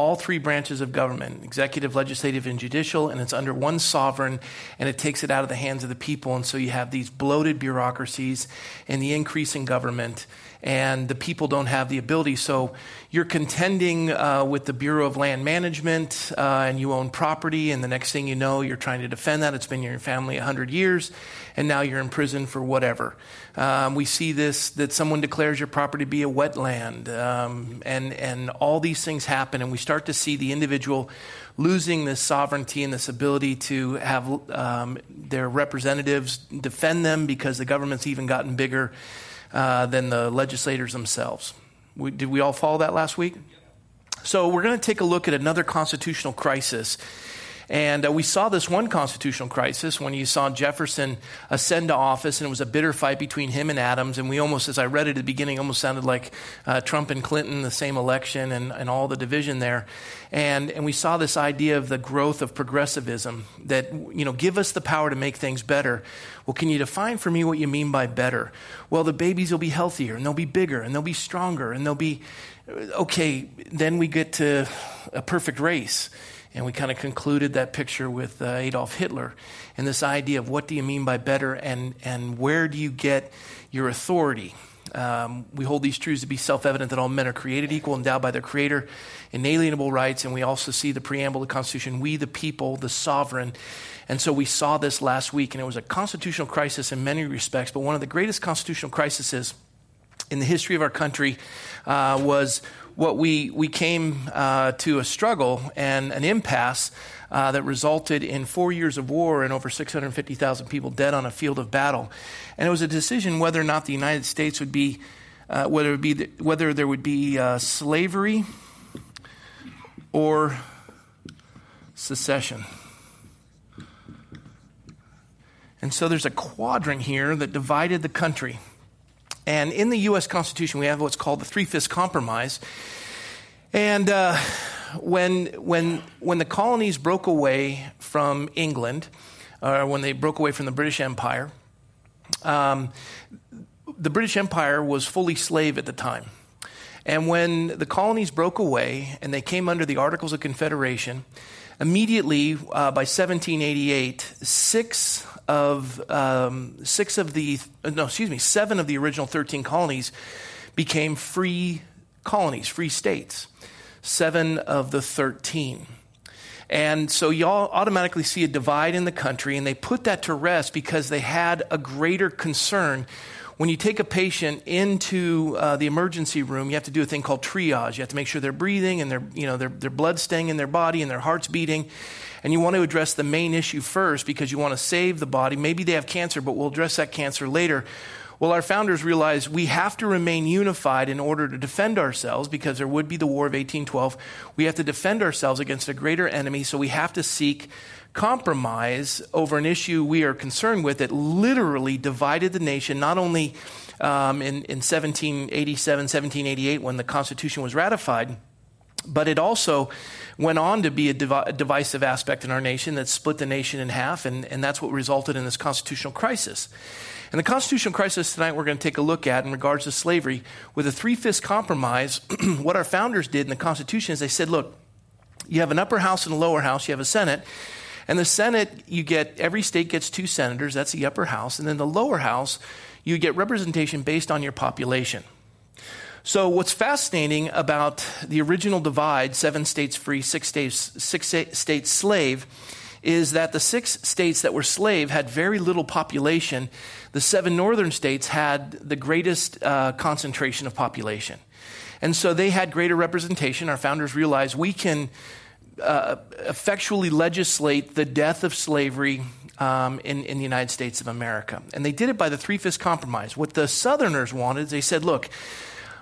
all three branches of government executive, legislative, and judicial, and it's under one sovereign, and it takes it out of the hands of the people. And so you have these bloated bureaucracies and the increase in government and the people don't have the ability. So you're contending uh, with the Bureau of Land Management, uh, and you own property, and the next thing you know, you're trying to defend that. It's been your family 100 years, and now you're in prison for whatever. Um, we see this that someone declares your property to be a wetland, um, and, and all these things happen, and we start to see the individual losing this sovereignty and this ability to have um, their representatives defend them because the government's even gotten bigger uh, than the legislators themselves. We, did we all follow that last week? So, we're going to take a look at another constitutional crisis and uh, we saw this one constitutional crisis when you saw Jefferson ascend to office, and it was a bitter fight between him and Adams. And we almost, as I read it at the beginning, almost sounded like uh, Trump and Clinton, the same election, and, and all the division there. And, and we saw this idea of the growth of progressivism that, you know, give us the power to make things better. Well, can you define for me what you mean by better? Well, the babies will be healthier, and they'll be bigger, and they'll be stronger, and they'll be, okay, then we get to a perfect race and we kind of concluded that picture with uh, Adolf Hitler and this idea of what do you mean by better and, and where do you get your authority? Um, we hold these truths to be self evident that all men are created equal, endowed by their Creator, inalienable rights, and we also see the preamble of the Constitution we, the people, the sovereign. And so we saw this last week, and it was a constitutional crisis in many respects, but one of the greatest constitutional crises in the history of our country uh, was what we, we came uh, to a struggle and an impasse uh, that resulted in four years of war and over 650,000 people dead on a field of battle. And it was a decision whether or not the United States would be, uh, whether, be the, whether there would be uh, slavery or secession. And so there's a quadrant here that divided the country. And in the U.S. Constitution, we have what's called the Three Fifths Compromise. And uh, when, when, when the colonies broke away from England, or when they broke away from the British Empire, um, the British Empire was fully slave at the time. And when the colonies broke away and they came under the Articles of Confederation, immediately uh, by 1788, six of um, six of the no, excuse me, seven of the original 13 colonies became free colonies, free states. Seven of the 13. And so y'all automatically see a divide in the country, and they put that to rest because they had a greater concern. When you take a patient into uh, the emergency room, you have to do a thing called triage. You have to make sure they're breathing and their, you know, their, their blood's staying in their body and their heart's beating and you want to address the main issue first because you want to save the body. Maybe they have cancer, but we'll address that cancer later. Well, our founders realized we have to remain unified in order to defend ourselves because there would be the War of 1812. We have to defend ourselves against a greater enemy, so we have to seek compromise over an issue we are concerned with that literally divided the nation, not only um, in, in 1787, 1788, when the Constitution was ratified, but it also went on to be a, div- a, divisive aspect in our nation that split the nation in half, and, and that's what resulted in this constitutional crisis. And the constitutional crisis tonight we're going to take a look at in regards to slavery with a three fifths compromise. what our founders did in the Constitution is they said, look, you have an upper house and a lower house, you have a Senate. And the Senate, you get, every state gets two senators, that's the upper house. And then the lower house, you get representation based on your population. So, what's fascinating about the original divide, seven states free, six states, six states slave, is that the six states that were slave had very little population. The seven northern states had the greatest uh, concentration of population. And so they had greater representation. Our founders realized we can uh, effectually legislate the death of slavery um, in, in the United States of America. And they did it by the Three Fifths Compromise. What the Southerners wanted, they said, look,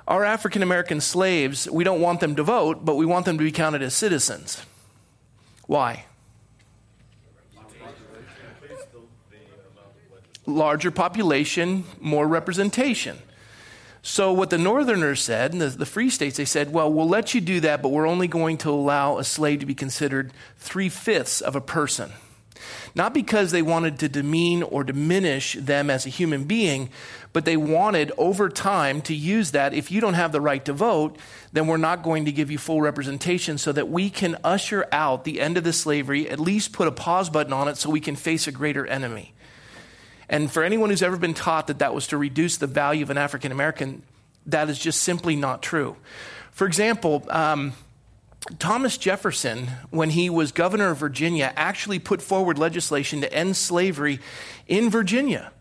our African American slaves, we don't want them to vote, but we want them to be counted as citizens. Why? Larger population, more representation. So, what the Northerners said, and the, the, free states, they said, well, we'll let you do that, but we're only going to allow a slave to be considered three fifths of a person. Not because they wanted to demean or diminish them as a human being, but they wanted over time to use that. If you don't have the right to vote, then we're not going to give you full representation so that we can usher out the end of the slavery, at least put a pause button on it so we can face a greater enemy. And for anyone who's ever been taught that that was to reduce the value of an African American, that is just simply not true. For example, um, Thomas Jefferson, when he was governor of Virginia, actually put forward legislation to end slavery in Virginia,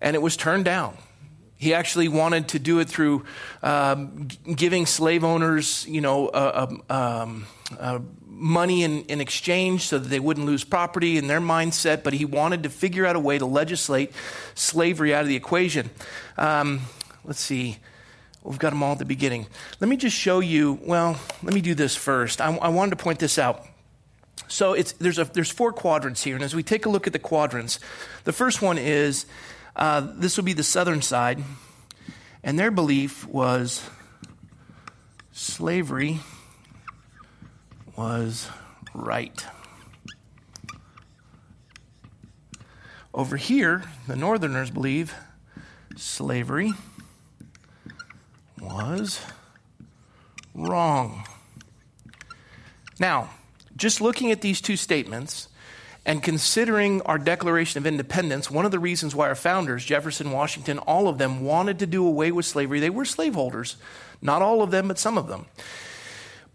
and it was turned down. He actually wanted to do it through um, giving slave owners, you know, uh, um, uh, money in, in exchange so that they wouldn't lose property in their mindset, but he wanted to figure out a way to legislate slavery out of the equation. Um, let's see. We've got them all at the beginning. Let me just show you. Well, let me do this first. I, I wanted to point this out. So there's, a, there's four quadrants here, and as we take a look at the quadrants, the first one is uh, this will be the southern side, and their belief was slavery was right. Over here, the Northerners believe slavery was wrong. Now, just looking at these two statements and considering our Declaration of Independence, one of the reasons why our founders, Jefferson, Washington, all of them wanted to do away with slavery, they were slaveholders. Not all of them, but some of them.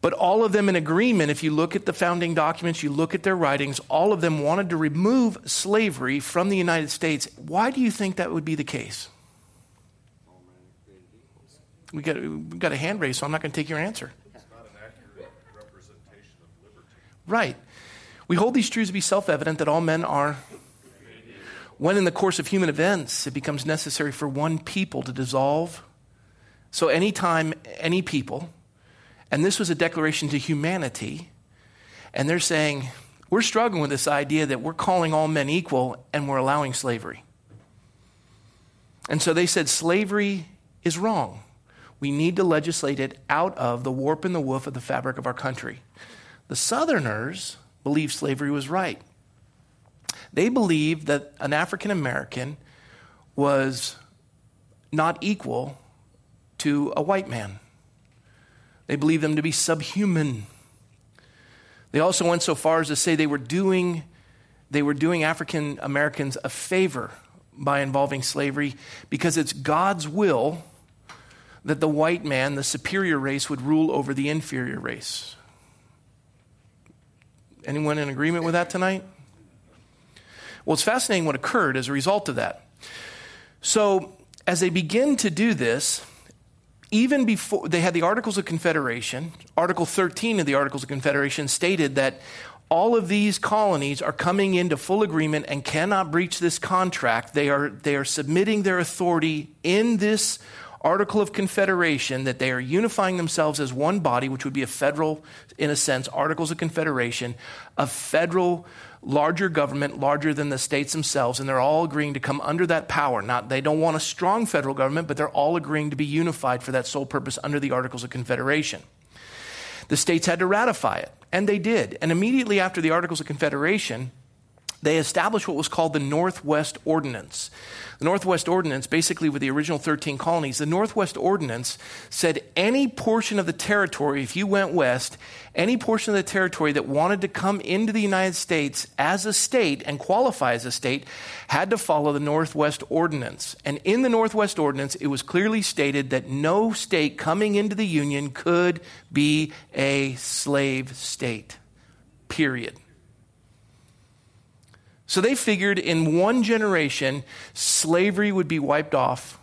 But all of them in agreement, if you look at the founding documents, you look at their writings, all of them wanted to remove slavery from the United States. Why do you think that would be the case? We got, we got a hand raised, so I'm not going to take your answer. Right. We hold these truths to be self evident that all men are. When in the course of human events it becomes necessary for one people to dissolve. So, anytime any people, and this was a declaration to humanity. And they're saying, we're struggling with this idea that we're calling all men equal and we're allowing slavery. And so they said, slavery is wrong. We need to legislate it out of the warp and the woof of the fabric of our country. The Southerners believed slavery was right. They believed that an African American was not equal to a white man. They believed them to be subhuman. They also went so far as to say they were doing, they were doing African Americans a favor by involving slavery because it's God's will that the white man, the superior race, would rule over the inferior race. Anyone in agreement with that tonight? Well, it's fascinating what occurred as a result of that. So, as they begin to do this, even before they had the Articles of Confederation, Article 13 of the Articles of Confederation stated that all of these colonies are coming into full agreement and cannot breach this contract. They are, they are submitting their authority in this Article of Confederation that they are unifying themselves as one body, which would be a federal, in a sense, Articles of Confederation, a federal larger government, larger than the states themselves, and they're all agreeing to come under that power. Not they don't want a strong federal government, but they're all agreeing to be unified for that sole purpose under the Articles of Confederation. The states had to ratify it, and they did. And immediately after the Articles of Confederation, they established what was called the Northwest Ordinance. The Northwest Ordinance, basically with the original 13 colonies, the Northwest Ordinance said any portion of the territory, if you went west, any portion of the territory that wanted to come into the United States as a state and qualify as a state had to follow the Northwest Ordinance. And in the Northwest Ordinance, it was clearly stated that no state coming into the Union could be a slave state. Period. So they figured in one generation, slavery would be wiped off.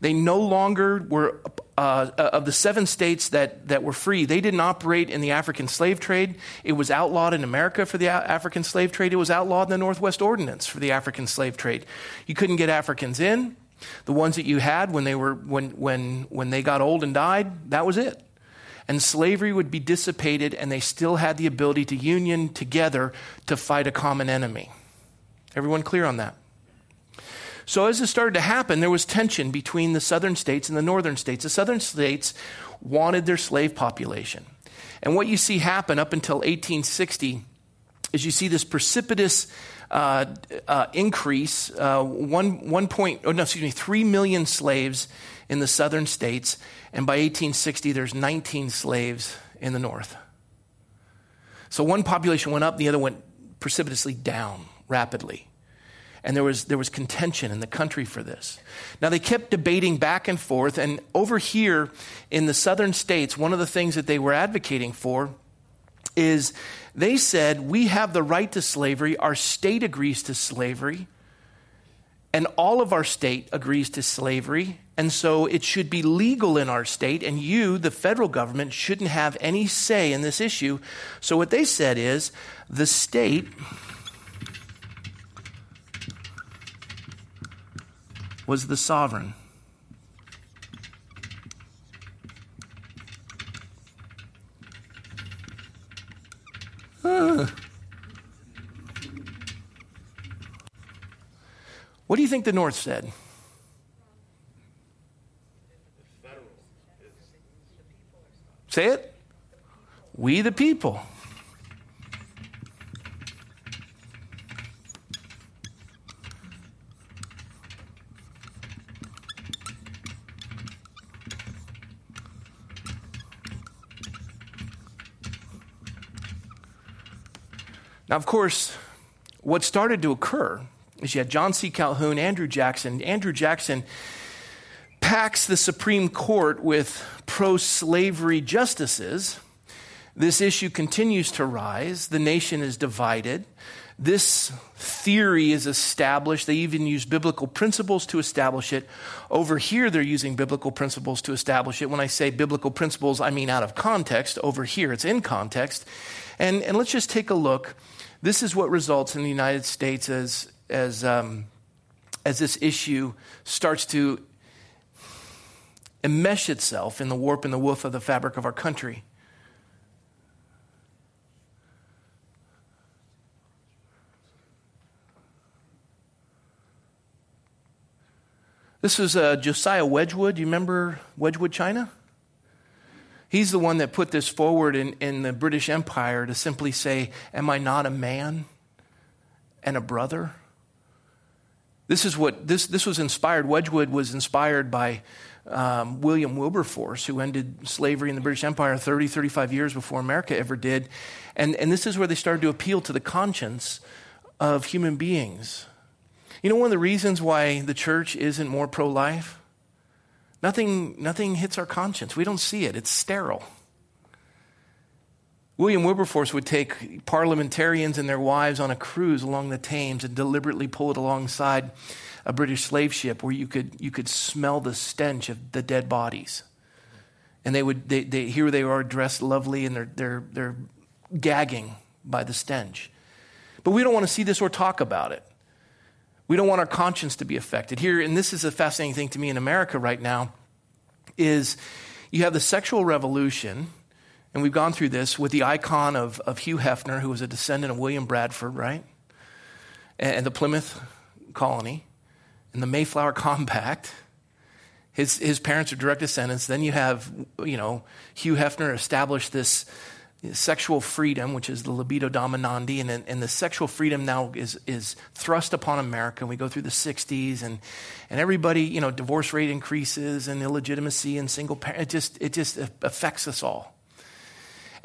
They no longer were, uh, of the seven states that, that were free, they didn't operate in the African slave trade. It was outlawed in America for the African slave trade. It was outlawed in the Northwest Ordinance for the African slave trade. You couldn't get Africans in. The ones that you had when they, were, when, when, when they got old and died, that was it and slavery would be dissipated, and they still had the ability to union together to fight a common enemy. Everyone clear on that? So, as this started to happen, there was tension between the southern states and the northern states. The southern states wanted their slave population. And what you see happen up until 1860 is you see this precipitous uh, uh, increase, uh, one, one point, oh no, excuse me, three million slaves in the southern states, and by 1860 there's 19 slaves in the north. So one population went up, the other went precipitously down rapidly. And there was, there was contention in the country for this. Now, they kept debating back and forth. And over here in the southern states, one of the things that they were advocating for is they said, We have the right to slavery. Our state agrees to slavery. And all of our state agrees to slavery. And so it should be legal in our state. And you, the federal government, shouldn't have any say in this issue. So what they said is the state was the sovereign. What do you think the North said? Say it. We the people. Now, of course, what started to occur is you had John C. Calhoun, Andrew Jackson. Andrew Jackson packs the Supreme Court with pro slavery justices. This issue continues to rise. The nation is divided. This theory is established. They even use biblical principles to establish it. Over here, they're using biblical principles to establish it. When I say biblical principles, I mean out of context. Over here, it's in context. And, and let's just take a look this is what results in the United States as, as, um, as this issue starts to enmesh itself in the warp and the woof of the fabric of our country. This was uh, Josiah Wedgwood. You remember Wedgwood, China? He's the one that put this forward in, in the British Empire to simply say, Am I not a man and a brother? This is what this, this was inspired. Wedgwood was inspired by um, William Wilberforce, who ended slavery in the British Empire 30, 35 years before America ever did. And, and this is where they started to appeal to the conscience of human beings. You know, one of the reasons why the church isn't more pro life? Nothing, nothing hits our conscience. We don't see it, it's sterile. William Wilberforce would take parliamentarians and their wives on a cruise along the Thames and deliberately pull it alongside a British slave ship where you could, you could smell the stench of the dead bodies. And they would, they, they, here they are dressed lovely and they're, they're, they're gagging by the stench. But we don't want to see this or talk about it. We don't want our conscience to be affected. Here, and this is a fascinating thing to me in America right now, is you have the sexual revolution, and we've gone through this with the icon of, of Hugh Hefner, who was a descendant of William Bradford, right? And, and the Plymouth colony, and the Mayflower Compact. His, his parents are direct descendants. Then you have, you know, Hugh Hefner established this sexual freedom, which is the libido dominandi, and, and the sexual freedom now is, is thrust upon America. And we go through the 60s, and, and everybody, you know, divorce rate increases, and illegitimacy, and single parent. It just, it just affects us all.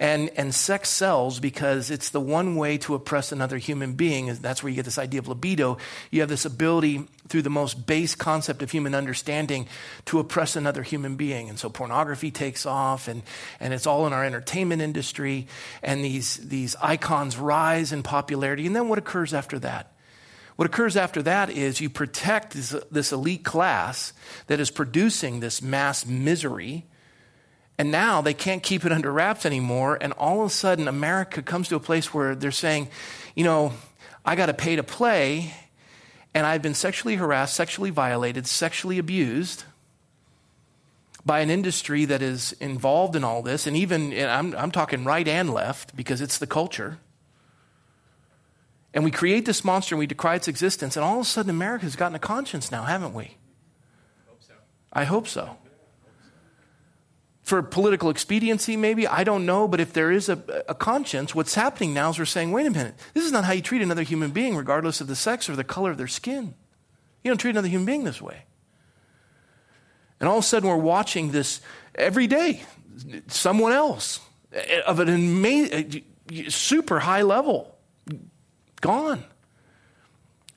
And, and sex sells because it's the one way to oppress another human being. That's where you get this idea of libido. You have this ability through the most base concept of human understanding to oppress another human being. And so pornography takes off and, and it's all in our entertainment industry. And these, these icons rise in popularity. And then what occurs after that? What occurs after that is you protect this, this elite class that is producing this mass misery and now they can't keep it under wraps anymore. And all of a sudden, America comes to a place where they're saying, you know, I got to pay to play, and I've been sexually harassed, sexually violated, sexually abused by an industry that is involved in all this. And even, and I'm, I'm talking right and left because it's the culture. And we create this monster and we decry its existence. And all of a sudden, America's gotten a conscience now, haven't we? I hope so. I hope so. For political expediency, maybe. I don't know. But if there is a, a, conscience, what's happening now is we're saying, wait a minute, this is not how you treat another human being, regardless of the sex or the color of their skin. You don't treat another human being this way. And all of a sudden, we're watching this every day, someone else eh, of an amazing, eh, super high level, gone.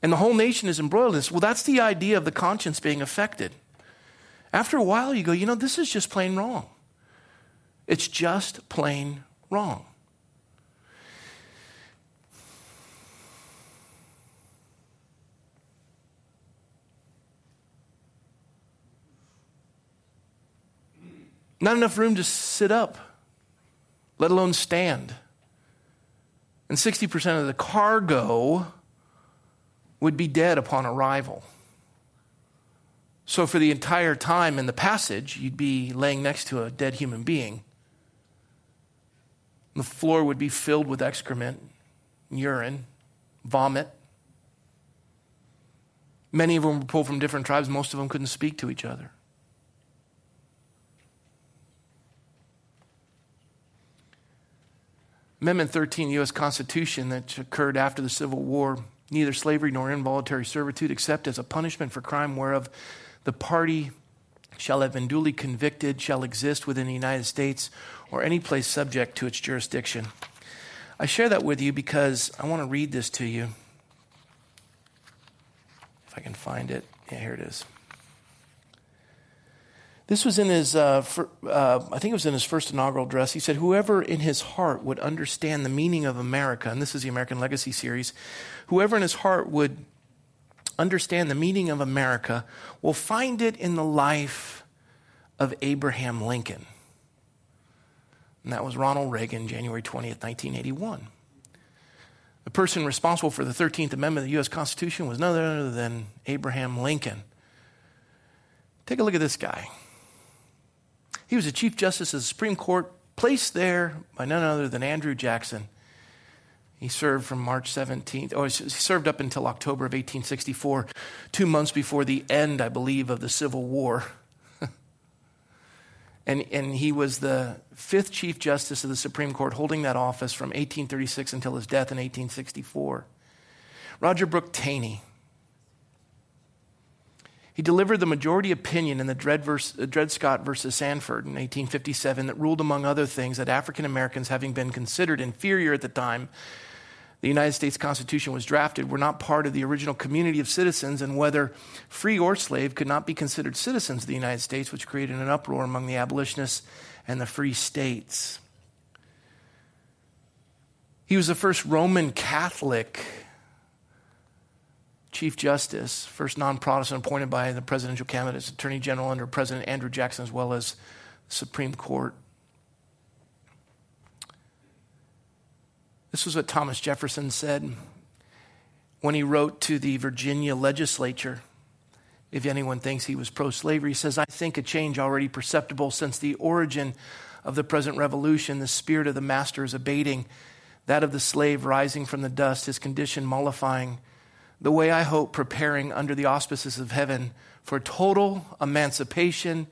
And the whole nation is embroiled in this. Well, that's the idea of the conscience being affected. After a while, you go, you know, this is just plain wrong. It's just plain wrong. Not enough room to sit up, let alone stand. And 60% of the cargo would be dead upon arrival. So, for the entire time in the passage, you'd be laying next to a dead human being. The floor would be filled with excrement, urine, vomit. Many of them were pulled from different tribes. Most of them couldn't speak to each other. Amendment 13, U.S. Constitution, that occurred after the Civil War, neither slavery nor involuntary servitude, except as a punishment for crime whereof the party shall have been duly convicted, shall exist within the United States or any place subject to its jurisdiction. I share that with you because I want to read this to you. If I can find it. Yeah, here it is. This was in his, uh, for, uh, I think it was in his first inaugural address. He said, Whoever in his heart would understand the meaning of America, and this is the American Legacy series, whoever in his heart would understand the meaning of America will find it in the life of Abraham Lincoln. And that was Ronald Reagan, January 20th, 1981. The person responsible for the 13th Amendment of the U.S. Constitution was none other than Abraham Lincoln. Take a look at this guy. He was the Chief Justice of the Supreme Court, placed there by none other than Andrew Jackson. He served from March 17th, or he served up until October of 1864, two months before the end, I believe, of the Civil War. And, and he was the fifth Chief Justice of the Supreme Court, holding that office from 1836 until his death in 1864. Roger Brooke Taney he delivered the majority opinion in the Dred, verse, uh, Dred Scott versus Sandford in 1857 that ruled, among other things, that African Americans, having been considered inferior at the time the United States Constitution was drafted, were not part of the original community of citizens, and whether free or slave could not be considered citizens of the United States, which created an uproar among the abolitionists and the free states. He was the first Roman Catholic Chief Justice, first non Protestant appointed by the presidential cabinet as Attorney General under President Andrew Jackson, as well as Supreme Court. This was what Thomas Jefferson said when he wrote to the Virginia legislature. If anyone thinks he was pro slavery, he says, I think a change already perceptible since the origin of the present revolution. The spirit of the master is abating, that of the slave rising from the dust, his condition mollifying the way I hope preparing under the auspices of heaven for total emancipation,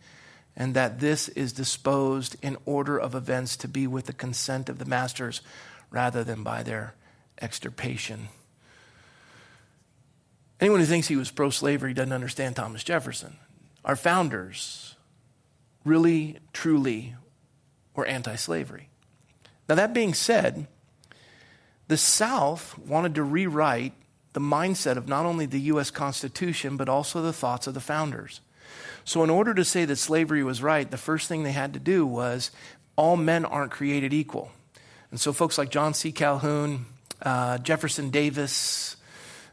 and that this is disposed in order of events to be with the consent of the masters rather than by their extirpation. Anyone who thinks he was pro slavery doesn't understand Thomas Jefferson. Our founders really, truly were anti slavery. Now, that being said, the South wanted to rewrite the mindset of not only the U.S. Constitution, but also the thoughts of the founders. So, in order to say that slavery was right, the first thing they had to do was all men aren't created equal. And so, folks like John C. Calhoun, uh, Jefferson Davis,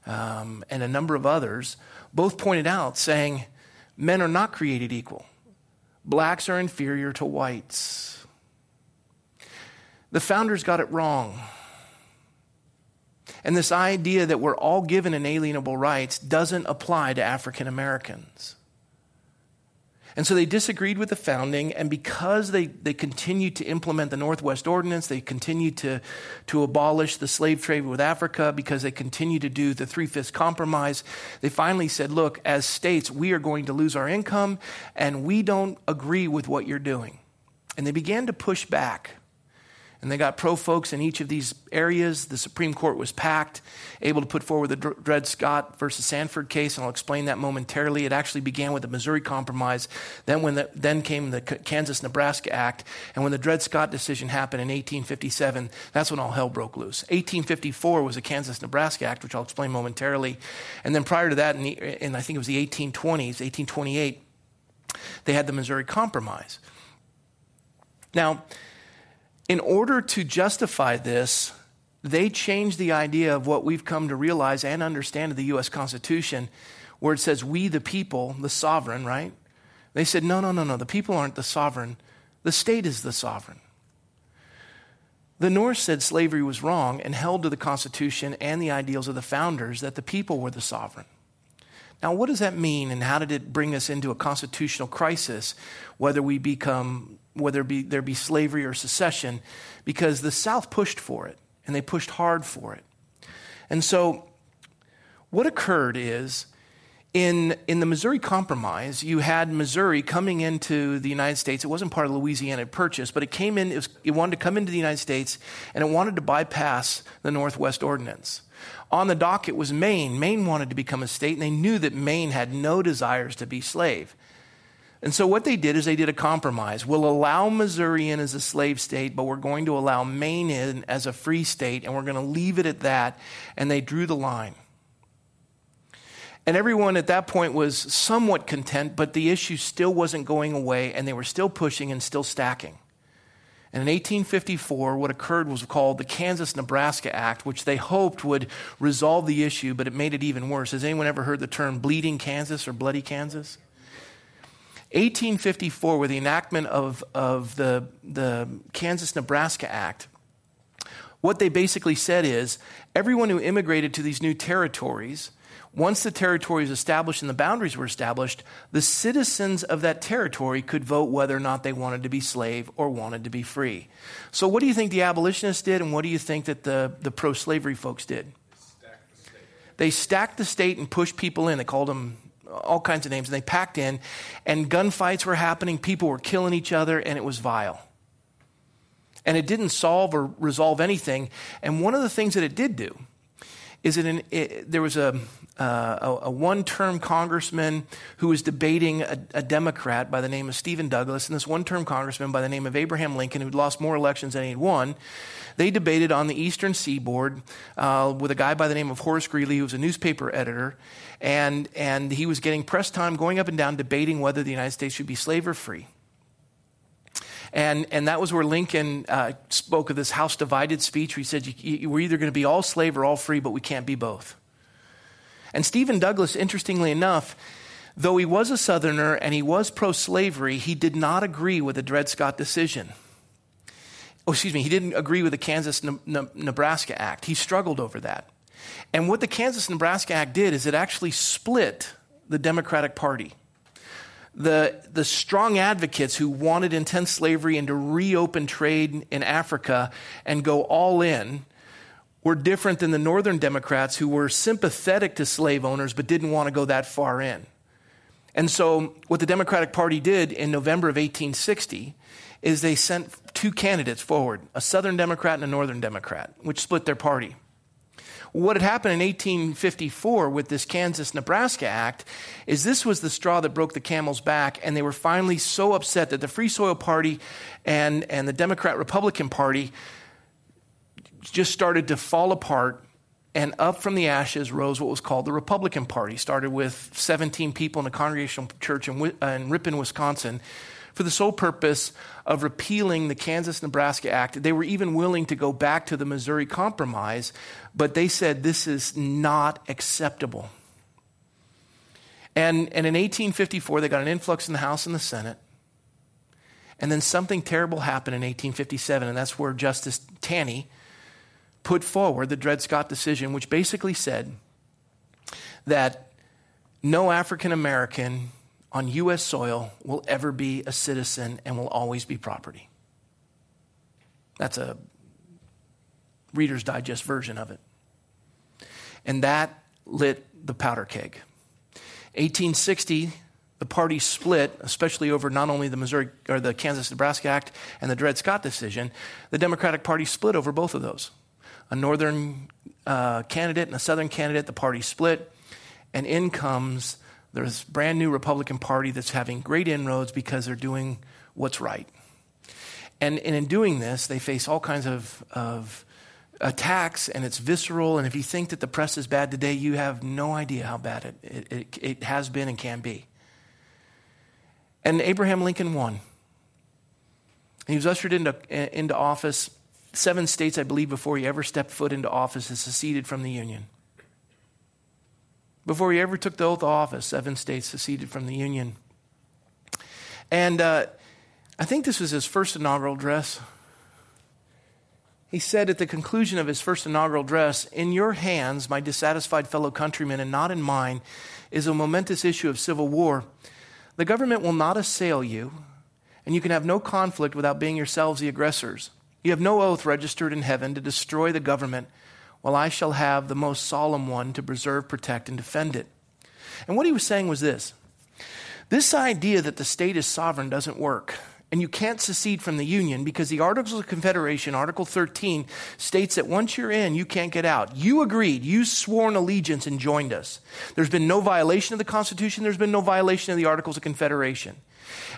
um, and a number of others both pointed out saying men are not created equal. Blacks are inferior to whites. The founders got it wrong. And this idea that we're all given inalienable rights doesn't apply to African Americans. And so they disagreed with the founding, and because they, they continued to implement the Northwest Ordinance, they continued to, to abolish the slave trade with Africa, because they continued to do the Three Fifths Compromise, they finally said, Look, as states, we are going to lose our income, and we don't agree with what you're doing. And they began to push back and they got pro folks in each of these areas. The Supreme Court was packed, able to put forward the Dred Scott versus Sanford case, and I'll explain that momentarily. It actually began with the Missouri Compromise. Then, when the, then came the Kansas Nebraska Act, and when the Dred Scott decision happened in 1857, that's when all hell broke loose. 1854 was the Kansas Nebraska Act, which I'll explain momentarily, and then prior to that, in, the, in I think it was the 1820s, 1828, they had the Missouri Compromise. Now, in order to justify this, they changed the idea of what we've come to realize and understand of the U.S. Constitution, where it says, we the people, the sovereign, right? They said, no, no, no, no, the people aren't the sovereign, the state is the sovereign. The North said slavery was wrong and held to the Constitution and the ideals of the founders that the people were the sovereign. Now, what does that mean, and how did it bring us into a constitutional crisis, whether we become whether be, there be slavery or secession, because the South pushed for it, and they pushed hard for it. And so, what occurred is in, in the Missouri Compromise, you had Missouri coming into the United States. It wasn't part of the Louisiana Purchase, but it came in, it, was, it wanted to come into the United States, and it wanted to bypass the Northwest Ordinance. On the docket was Maine. Maine wanted to become a state, and they knew that Maine had no desires to be slave. And so what they did is they did a compromise. We'll allow Missouri in as a slave state, but we're going to allow Maine in as a free state, and we're going to leave it at that. And they drew the line. And everyone at that point was somewhat content, but the issue still wasn't going away, and they were still pushing and still stacking. And in 1854, what occurred was called the Kansas Nebraska Act, which they hoped would resolve the issue, but it made it even worse. Has anyone ever heard the term bleeding Kansas or bloody Kansas? 1854, with the enactment of, of the, the Kansas Nebraska Act, what they basically said is everyone who immigrated to these new territories, once the territory was established and the boundaries were established, the citizens of that territory could vote whether or not they wanted to be slave or wanted to be free. So, what do you think the abolitionists did, and what do you think that the, the pro slavery folks did? They stacked the state and pushed people in. They called them all kinds of names, and they packed in, and gunfights were happening, people were killing each other, and it was vile. And it didn't solve or resolve anything. And one of the things that it did do is that it, there was a, uh, a, a one term congressman who was debating a, a, Democrat by the name of Stephen Douglas, and this one term congressman by the name of Abraham Lincoln, who'd lost more elections than he'd won. They debated on the eastern seaboard uh, with a guy by the name of Horace Greeley, who was a newspaper editor, and, and he was getting press time going up and down debating whether the United States should be slave or free. And, and that was where Lincoln uh, spoke of this house divided speech where he said, We're either going to be all slave or all free, but we can't be both. And Stephen Douglas, interestingly enough, though he was a Southerner and he was pro slavery, he did not agree with the Dred Scott decision. Oh, excuse me, he didn't agree with the Kansas Nebraska Act. He struggled over that. And what the Kansas Nebraska Act did is it actually split the Democratic Party. The, the strong advocates who wanted intense slavery and to reopen trade in Africa and go all in were different than the Northern Democrats who were sympathetic to slave owners but didn't want to go that far in. And so, what the Democratic Party did in November of 1860 is they sent two candidates forward a Southern Democrat and a Northern Democrat, which split their party. What had happened in 1854 with this Kansas Nebraska Act is this was the straw that broke the camel's back, and they were finally so upset that the Free Soil Party and, and the Democrat Republican Party just started to fall apart. And up from the ashes rose what was called the Republican Party. Started with 17 people in a congregational church in, uh, in Ripon, Wisconsin, for the sole purpose of repealing the Kansas Nebraska Act. They were even willing to go back to the Missouri Compromise, but they said this is not acceptable. And, and in 1854, they got an influx in the House and the Senate. And then something terrible happened in 1857, and that's where Justice Taney put forward the Dred Scott decision, which basically said that no African American on U.S. soil will ever be a citizen and will always be property. That's a Reader's Digest version of it. And that lit the powder keg. 1860, the party split, especially over not only the Missouri or the Kansas Nebraska Act and the Dred Scott decision, the Democratic Party split over both of those. A northern uh, candidate and a southern candidate, the party split, and in comes this brand new Republican Party that's having great inroads because they're doing what's right. And, and in doing this, they face all kinds of, of attacks and it's visceral. And if you think that the press is bad today, you have no idea how bad it, it, it, it has been and can be. And Abraham Lincoln won. He was ushered into, into office. Seven states, I believe, before he ever stepped foot into office, had seceded from the Union. Before he ever took the oath of office, seven states seceded from the Union. And uh, I think this was his first inaugural address. He said at the conclusion of his first inaugural address, In your hands, my dissatisfied fellow countrymen, and not in mine, is a momentous issue of civil war. The government will not assail you, and you can have no conflict without being yourselves the aggressors. You have no oath registered in heaven to destroy the government, while I shall have the most solemn one to preserve, protect, and defend it. And what he was saying was this this idea that the state is sovereign doesn't work and you can't secede from the Union because the Articles of Confederation, Article 13, states that once you're in, you can't get out. You agreed, you swore an allegiance and joined us. There's been no violation of the Constitution, there's been no violation of the Articles of Confederation.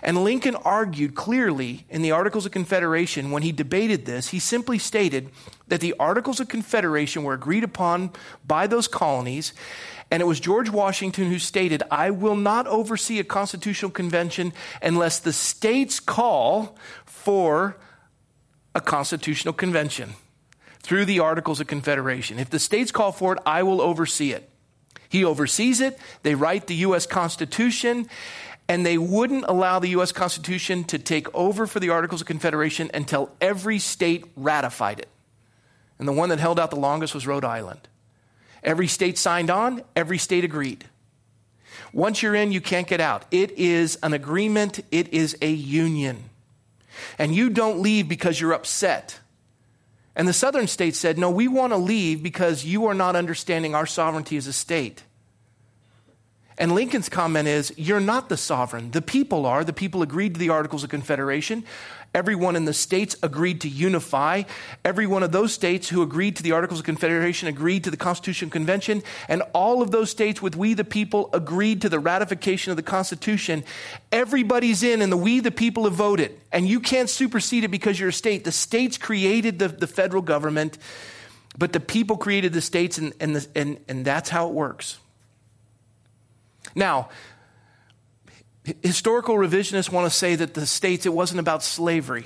And Lincoln argued clearly in the Articles of Confederation when he debated this, he simply stated that the Articles of Confederation were agreed upon by those colonies and it was George Washington who stated, I will not oversee a constitutional convention unless the states call for a constitutional convention through the Articles of Confederation. If the states call for it, I will oversee it. He oversees it. They write the U.S. Constitution, and they wouldn't allow the U.S. Constitution to take over for the Articles of Confederation until every state ratified it. And the one that held out the longest was Rhode Island. Every state signed on, every state agreed. Once you're in, you can't get out. It is an agreement, it is a union. And you don't leave because you're upset. And the southern states said, No, we want to leave because you are not understanding our sovereignty as a state. And Lincoln's comment is, You're not the sovereign. The people are. The people agreed to the Articles of Confederation. Everyone in the states agreed to unify. Every one of those states who agreed to the Articles of Confederation agreed to the Constitutional Convention. And all of those states with we the people agreed to the ratification of the Constitution. Everybody's in, and the we the people have voted. And you can't supersede it because you're a state. The states created the, the federal government, but the people created the states, and, and, the, and, and that's how it works. Now, historical revisionists want to say that the states, it wasn't about slavery.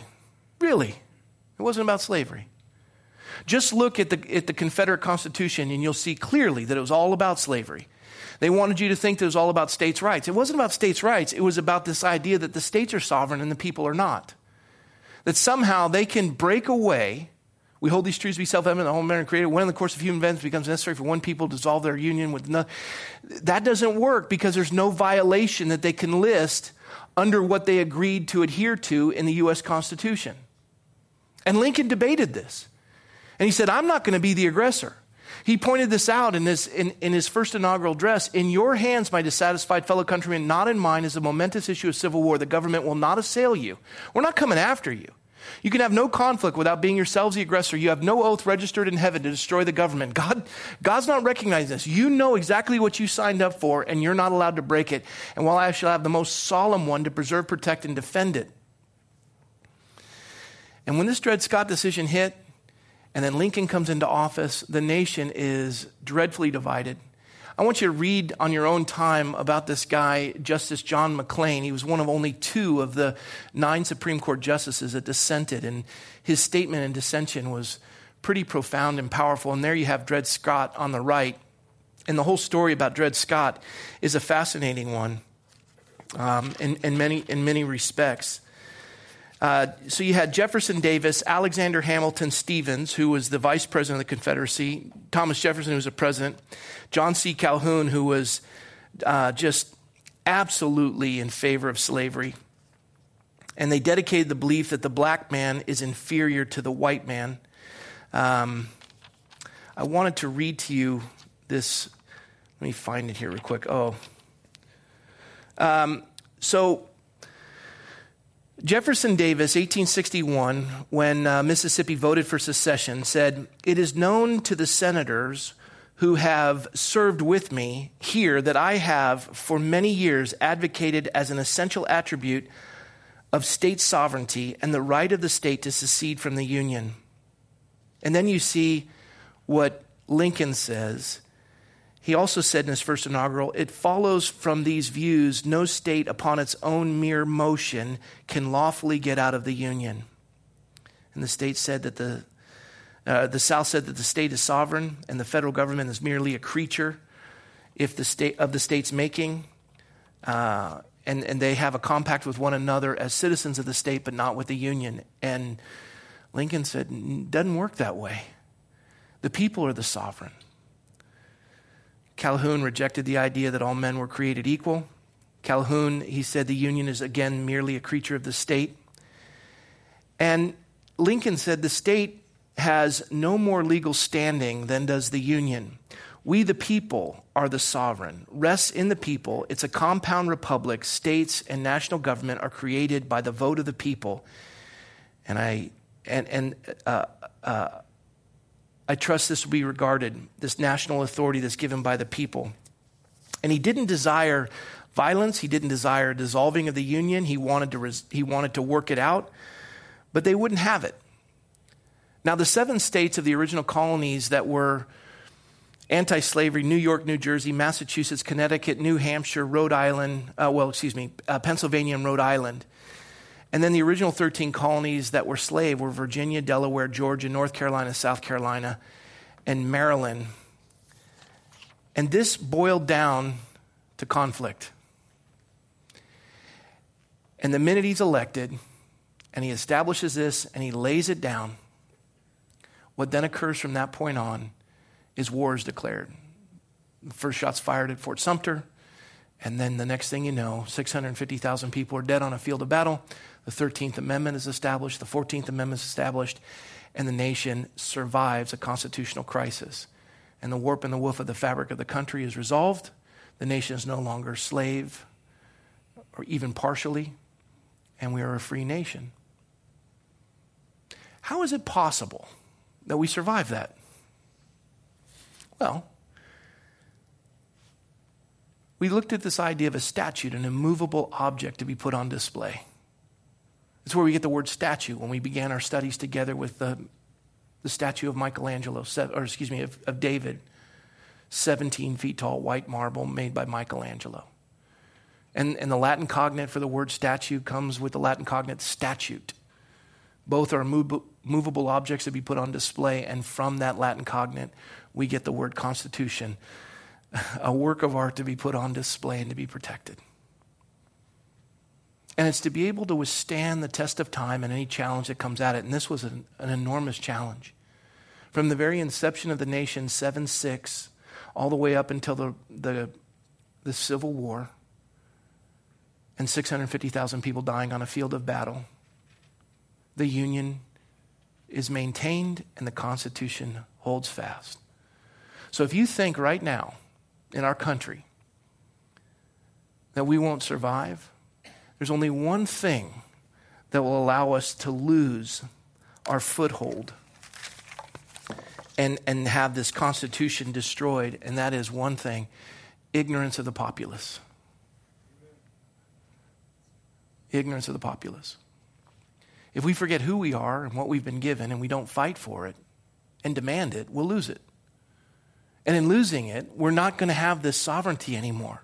Really, it wasn't about slavery. Just look at the, at the Confederate Constitution and you'll see clearly that it was all about slavery. They wanted you to think that it was all about states' rights. It wasn't about states' rights, it was about this idea that the states are sovereign and the people are not. That somehow they can break away we hold these truths to be self-evident. The whole man created. When in the course of human events becomes necessary for one people to dissolve their union with another. That doesn't work because there's no violation that they can list under what they agreed to adhere to in the U.S. Constitution. And Lincoln debated this. And he said, I'm not going to be the aggressor. He pointed this out in his, in, in his first inaugural address. In your hands, my dissatisfied fellow countrymen, not in mine, is a momentous issue of civil war. The government will not assail you. We're not coming after you. You can have no conflict without being yourselves the aggressor. You have no oath registered in heaven to destroy the government. God, God's not recognizing this. You know exactly what you signed up for, and you're not allowed to break it. And while I shall have the most solemn one to preserve, protect, and defend it. And when this Dred Scott decision hit, and then Lincoln comes into office, the nation is dreadfully divided. I want you to read on your own time about this guy, Justice John McLean. He was one of only two of the nine Supreme Court justices that dissented, and his statement in dissension was pretty profound and powerful. And there you have Dred Scott on the right. And the whole story about Dred Scott is a fascinating one um, in, in, many, in many respects. Uh, so you had Jefferson Davis, Alexander Hamilton Stephens, who was the vice president of the Confederacy, Thomas Jefferson, who was a president, John C. Calhoun, who was uh, just absolutely in favor of slavery. And they dedicated the belief that the black man is inferior to the white man. Um, I wanted to read to you this. Let me find it here real quick. Oh. Um, so, Jefferson Davis, 1861, when uh, Mississippi voted for secession, said, It is known to the senators who have served with me here that I have for many years advocated as an essential attribute of state sovereignty and the right of the state to secede from the Union. And then you see what Lincoln says. He also said in his first inaugural, it follows from these views no state upon its own mere motion can lawfully get out of the Union. And the state said that the, uh, the South said that the state is sovereign and the federal government is merely a creature if the state, of the state's making. Uh, and, and they have a compact with one another as citizens of the state, but not with the Union. And Lincoln said, it doesn't work that way. The people are the sovereign. Calhoun rejected the idea that all men were created equal. Calhoun, he said the Union is again merely a creature of the state. And Lincoln said the state has no more legal standing than does the Union. We, the people, are the sovereign. Rests in the people. It's a compound republic. States and national government are created by the vote of the people. And I, and, and uh, uh, I trust this will be regarded, this national authority that's given by the people. And he didn't desire violence. He didn't desire dissolving of the union. He wanted to, res- he wanted to work it out, but they wouldn't have it. Now, the seven states of the original colonies that were anti slavery New York, New Jersey, Massachusetts, Connecticut, New Hampshire, Rhode Island, uh, well, excuse me, uh, Pennsylvania and Rhode Island and then the original 13 colonies that were slave were Virginia, Delaware, Georgia, North Carolina, South Carolina, and Maryland. And this boiled down to conflict. And the minute he's elected and he establishes this and he lays it down, what then occurs from that point on is war is declared. The first shots fired at Fort Sumter, and then the next thing you know, 650,000 people are dead on a field of battle. The 13th Amendment is established, the 14th Amendment is established, and the nation survives a constitutional crisis. And the warp and the woof of the fabric of the country is resolved. The nation is no longer slave, or even partially, and we are a free nation. How is it possible that we survive that? Well, we looked at this idea of a statute, an immovable object to be put on display. It's where we get the word statue when we began our studies together with the, the statue of Michelangelo, or excuse me, of, of David, 17 feet tall, white marble made by Michelangelo. And, and the Latin cognate for the word statue comes with the Latin cognate statute. Both are movable objects to be put on display, and from that Latin cognate, we get the word constitution, a work of art to be put on display and to be protected. And it's to be able to withstand the test of time and any challenge that comes at it. And this was an, an enormous challenge. From the very inception of the nation, 7 6, all the way up until the, the, the Civil War, and 650,000 people dying on a field of battle, the Union is maintained and the Constitution holds fast. So if you think right now in our country that we won't survive, there's only one thing that will allow us to lose our foothold and, and have this Constitution destroyed, and that is one thing ignorance of the populace. Ignorance of the populace. If we forget who we are and what we've been given and we don't fight for it and demand it, we'll lose it. And in losing it, we're not going to have this sovereignty anymore.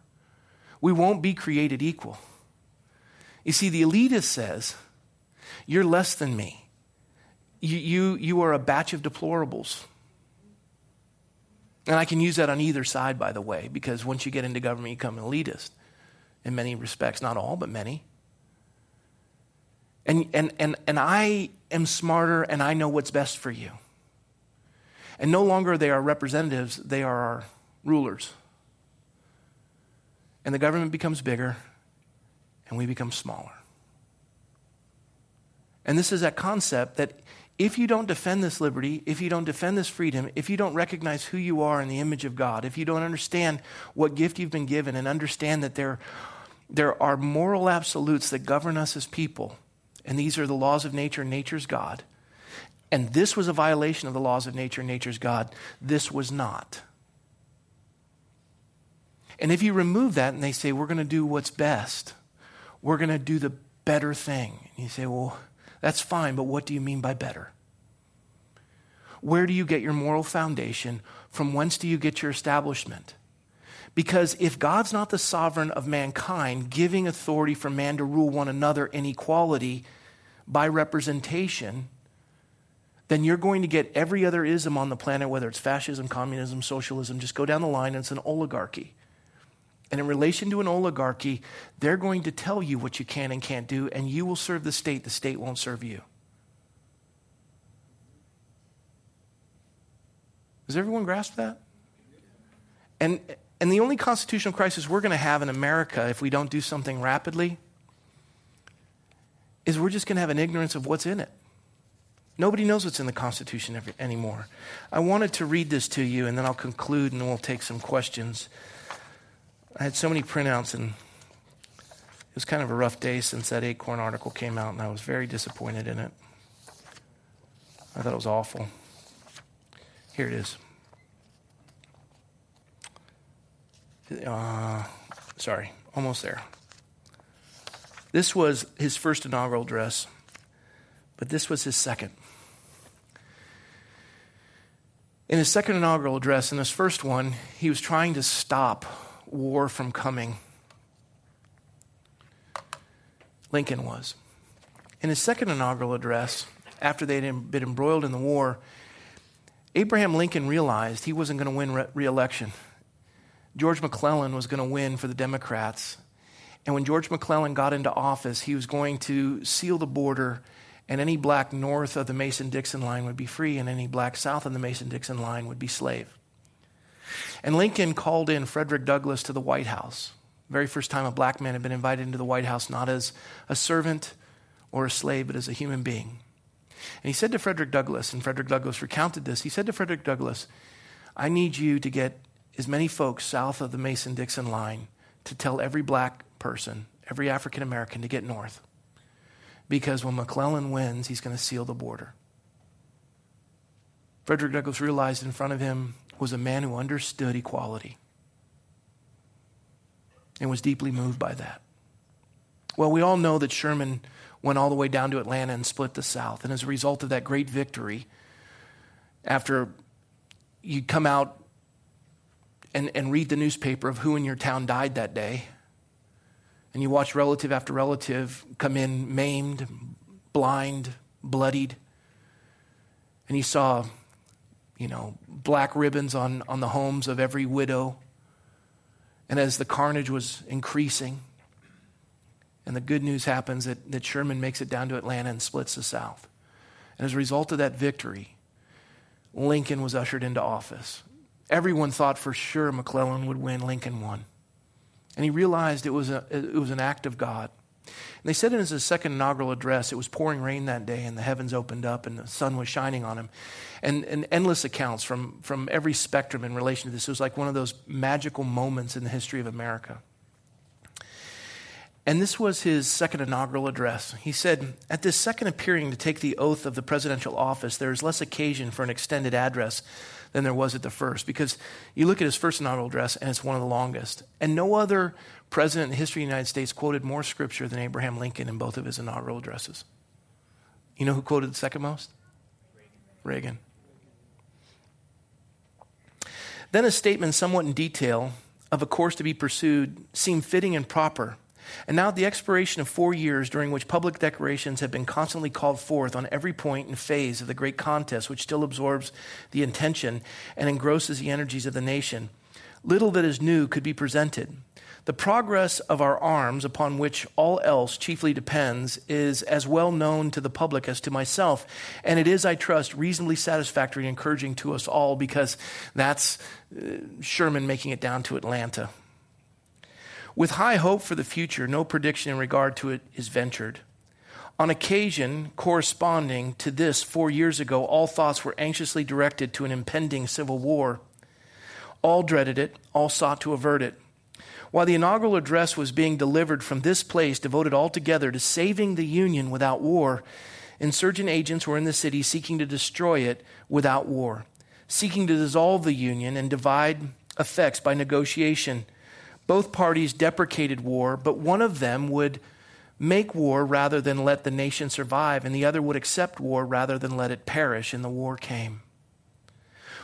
We won't be created equal. You see, the elitist says, You're less than me. You, you, you are a batch of deplorables. And I can use that on either side, by the way, because once you get into government, you become an elitist in many respects, not all, but many. And, and, and, and I am smarter and I know what's best for you. And no longer they are representatives, they are our rulers. And the government becomes bigger and we become smaller. And this is that concept that if you don't defend this liberty, if you don't defend this freedom, if you don't recognize who you are in the image of God, if you don't understand what gift you've been given and understand that there there are moral absolutes that govern us as people, and these are the laws of nature, nature's God. And this was a violation of the laws of nature, nature's God. This was not. And if you remove that and they say, we're going to do what's best, we're going to do the better thing. And you say, well, that's fine, but what do you mean by better? Where do you get your moral foundation? From whence do you get your establishment? Because if God's not the sovereign of mankind, giving authority for man to rule one another in equality by representation, then you're going to get every other ism on the planet, whether it's fascism, communism, socialism, just go down the line, and it's an oligarchy. And in relation to an oligarchy, they're going to tell you what you can and can't do, and you will serve the state, the state won't serve you. Does everyone grasp that? And, and the only constitutional crisis we're going to have in America if we don't do something rapidly is we're just going to have an ignorance of what's in it. Nobody knows what's in the Constitution anymore. I wanted to read this to you, and then I'll conclude and we'll take some questions. I had so many printouts, and it was kind of a rough day since that Acorn article came out, and I was very disappointed in it. I thought it was awful. Here it is. Uh, sorry, almost there. This was his first inaugural address, but this was his second. In his second inaugural address, in his first one, he was trying to stop war from coming. Lincoln was. In his second inaugural address, after they had been embroiled in the war, Abraham Lincoln realized he wasn't going to win re election. George McClellan was going to win for the Democrats. And when George McClellan got into office, he was going to seal the border, and any black north of the Mason Dixon line would be free, and any black south of the Mason Dixon line would be slave. And Lincoln called in Frederick Douglass to the White House. Very first time a black man had been invited into the White House, not as a servant or a slave, but as a human being. And he said to Frederick Douglass, and Frederick Douglass recounted this, he said to Frederick Douglass, I need you to get as many folks south of the Mason Dixon line to tell every black person, every African American to get north. Because when McClellan wins, he's going to seal the border. Frederick Douglass realized in front of him was a man who understood equality and was deeply moved by that. Well, we all know that Sherman went all the way down to Atlanta and split the South. And as a result of that great victory, after you come out and, and read the newspaper of who in your town died that day, and you watch relative after relative come in maimed, blind, bloodied, and you saw you know, black ribbons on, on the homes of every widow. And as the carnage was increasing, and the good news happens that, that Sherman makes it down to Atlanta and splits the South. And as a result of that victory, Lincoln was ushered into office. Everyone thought for sure McClellan would win. Lincoln won. And he realized it was, a, it was an act of God. And they said in his second inaugural address, it was pouring rain that day, and the heavens opened up, and the sun was shining on him. And, and endless accounts from, from every spectrum in relation to this. It was like one of those magical moments in the history of America. And this was his second inaugural address. He said, At this second appearing to take the oath of the presidential office, there is less occasion for an extended address than there was at the first. Because you look at his first inaugural address, and it's one of the longest. And no other president in the history of the United States quoted more scripture than Abraham Lincoln in both of his inaugural addresses. You know who quoted the second most? Reagan. Then a statement, somewhat in detail, of a course to be pursued seemed fitting and proper. And now, at the expiration of four years, during which public declarations have been constantly called forth on every point and phase of the great contest which still absorbs the intention and engrosses the energies of the nation, little that is new could be presented. The progress of our arms, upon which all else chiefly depends, is as well known to the public as to myself. And it is, I trust, reasonably satisfactory and encouraging to us all because that's uh, Sherman making it down to Atlanta. With high hope for the future, no prediction in regard to it is ventured. On occasion corresponding to this four years ago, all thoughts were anxiously directed to an impending civil war. All dreaded it, all sought to avert it. While the inaugural address was being delivered from this place, devoted altogether to saving the Union without war, insurgent agents were in the city seeking to destroy it without war, seeking to dissolve the Union and divide effects by negotiation. Both parties deprecated war, but one of them would make war rather than let the nation survive, and the other would accept war rather than let it perish, and the war came.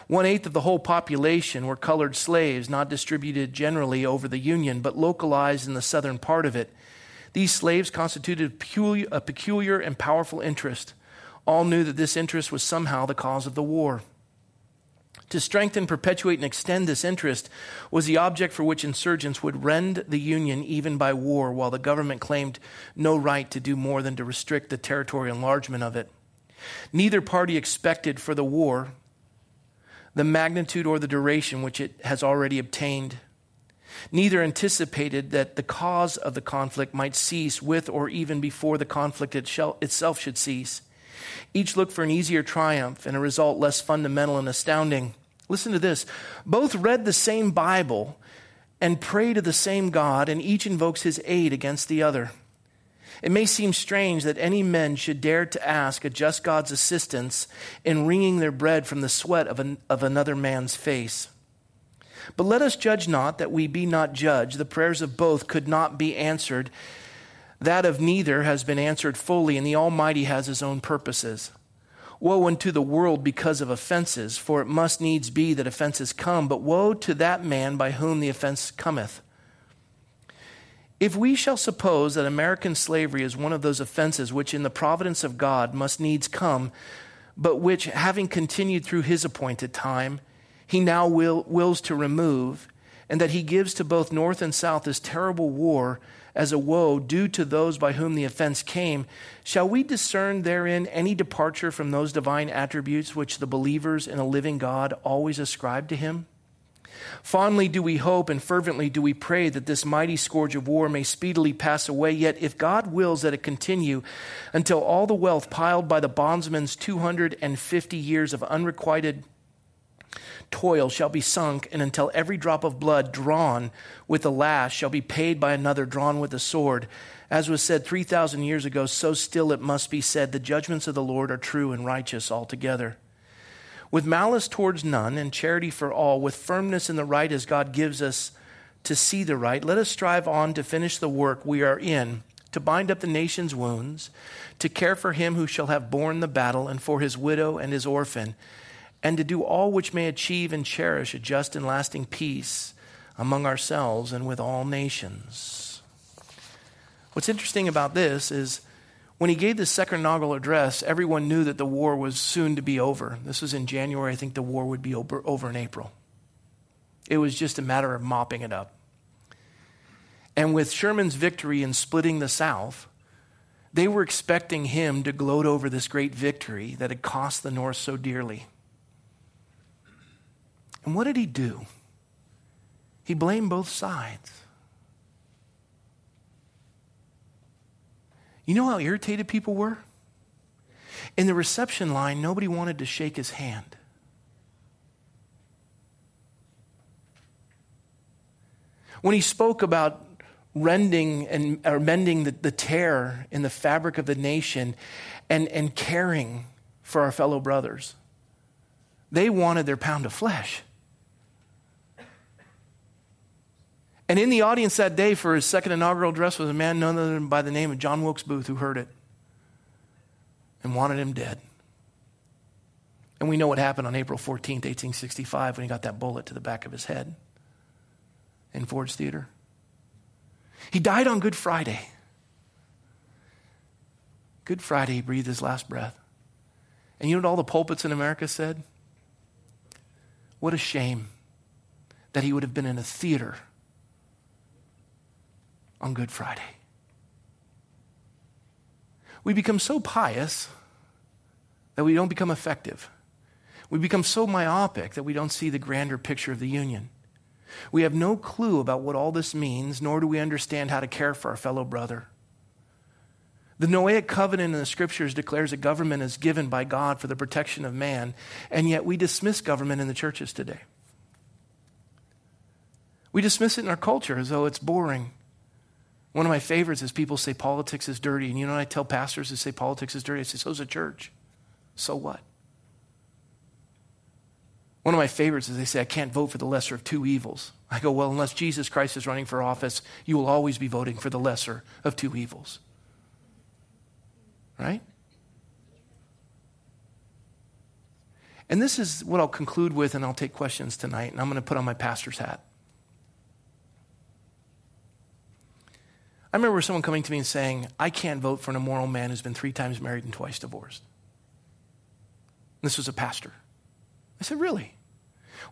One eighth of the whole population were colored slaves, not distributed generally over the Union, but localized in the southern part of it. These slaves constituted a peculiar and powerful interest. All knew that this interest was somehow the cause of the war. To strengthen, perpetuate, and extend this interest was the object for which insurgents would rend the Union even by war, while the government claimed no right to do more than to restrict the territorial enlargement of it. Neither party expected for the war the magnitude or the duration which it has already obtained. Neither anticipated that the cause of the conflict might cease with or even before the conflict itself should cease. Each looked for an easier triumph and a result less fundamental and astounding. Listen to this. Both read the same Bible and pray to the same God, and each invokes his aid against the other. It may seem strange that any men should dare to ask a just God's assistance in wringing their bread from the sweat of, an, of another man's face. But let us judge not that we be not judged. The prayers of both could not be answered. That of neither has been answered fully, and the Almighty has his own purposes. Woe unto the world because of offenses, for it must needs be that offenses come, but woe to that man by whom the offense cometh. If we shall suppose that American slavery is one of those offenses which, in the providence of God, must needs come, but which, having continued through his appointed time, he now will, wills to remove, and that he gives to both North and South this terrible war as a woe due to those by whom the offense came, shall we discern therein any departure from those divine attributes which the believers in a living God always ascribe to him? Fondly do we hope and fervently do we pray that this mighty scourge of war may speedily pass away. Yet, if God wills that it continue until all the wealth piled by the bondsman's 250 years of unrequited toil shall be sunk, and until every drop of blood drawn with the lash shall be paid by another drawn with the sword. As was said 3,000 years ago, so still it must be said the judgments of the Lord are true and righteous altogether with malice towards none and charity for all, with firmness in the right as God gives us to see the right, let us strive on to finish the work we are in, to bind up the nation's wounds, to care for him who shall have borne the battle, and for his widow and his orphan, and to do all which may achieve and cherish a just and lasting peace among ourselves and with all nations. What's interesting about this is when he gave the second inaugural address, everyone knew that the war was soon to be over. This was in January. I think the war would be over, over in April. It was just a matter of mopping it up. And with Sherman's victory in splitting the South, they were expecting him to gloat over this great victory that had cost the North so dearly. And what did he do? He blamed both sides. You know how irritated people were? In the reception line, nobody wanted to shake his hand. When he spoke about rending and or mending the, the tear in the fabric of the nation and, and caring for our fellow brothers, they wanted their pound of flesh. And in the audience that day for his second inaugural address was a man none other than by the name of John Wilkes Booth who heard it and wanted him dead. And we know what happened on April 14th, 1865, when he got that bullet to the back of his head in Ford's Theater. He died on Good Friday. Good Friday, he breathed his last breath. And you know what all the pulpits in America said? What a shame that he would have been in a theater on Good Friday. We become so pious that we don't become effective. We become so myopic that we don't see the grander picture of the union. We have no clue about what all this means, nor do we understand how to care for our fellow brother. The Noahic covenant in the scriptures declares that government is given by God for the protection of man, and yet we dismiss government in the churches today. We dismiss it in our culture as though it's boring. One of my favorites is people say politics is dirty. And you know I tell pastors who say politics is dirty? I say, so's a church. So what? One of my favorites is they say, I can't vote for the lesser of two evils. I go, well, unless Jesus Christ is running for office, you will always be voting for the lesser of two evils. Right? And this is what I'll conclude with, and I'll take questions tonight, and I'm going to put on my pastor's hat. I remember someone coming to me and saying, I can't vote for an immoral man who's been three times married and twice divorced. This was a pastor. I said, Really?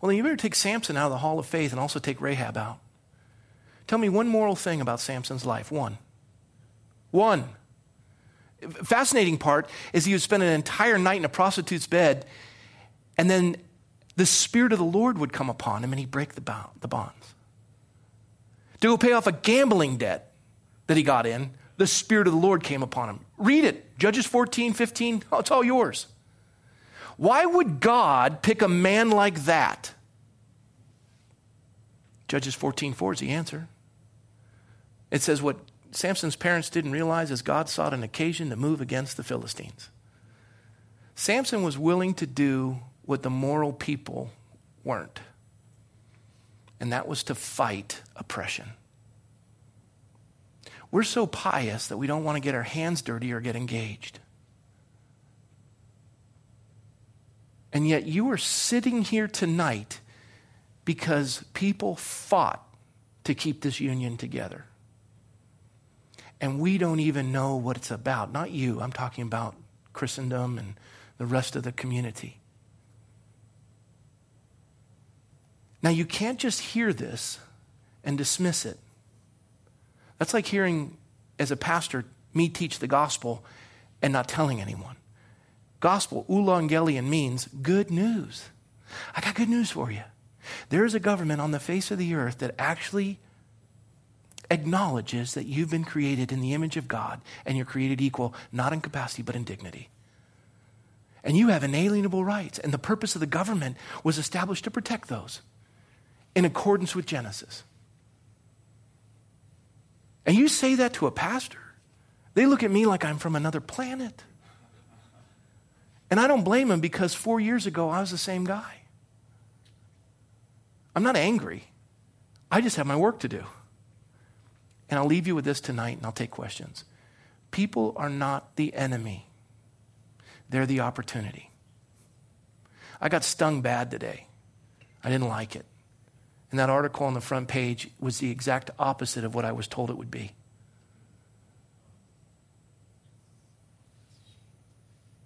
Well, then you better take Samson out of the hall of faith and also take Rahab out. Tell me one moral thing about Samson's life. One. One. Fascinating part is he would spend an entire night in a prostitute's bed, and then the Spirit of the Lord would come upon him and he'd break the, bonds. To go pay off a gambling debt that he got in, the Spirit of the Lord came upon him. Read it. Judges 14, 15, it's all yours. Why would God pick a man like that? Judges 14 4 is the answer. It says what Samson's parents didn't realize is God sought an occasion to move against the Philistines. Samson was willing to do what the moral people weren't, and that was to fight oppression. We're so pious that we don't want to get our hands dirty or get engaged. And yet you are sitting here tonight because people fought to keep this union together. And we don't even know what it's about. Not you, I'm talking about Christendom and the rest of the community. Now, you can't just hear this and dismiss it. That's like hearing, as a pastor, me teach the gospel and not telling anyone. Gospel, euangelion, means good news. I got good news for you. There is a government on the face of the earth that actually acknowledges that you've been created in the image of God and you're created equal, not in capacity, but in dignity. And you have inalienable rights. And the purpose of the government was established to protect those in accordance with Genesis. And you say that to a pastor, they look at me like I'm from another planet. And I don't blame them because four years ago I was the same guy. I'm not angry. I just have my work to do. And I'll leave you with this tonight and I'll take questions. People are not the enemy, they're the opportunity. I got stung bad today. I didn't like it. And that article on the front page was the exact opposite of what I was told it would be.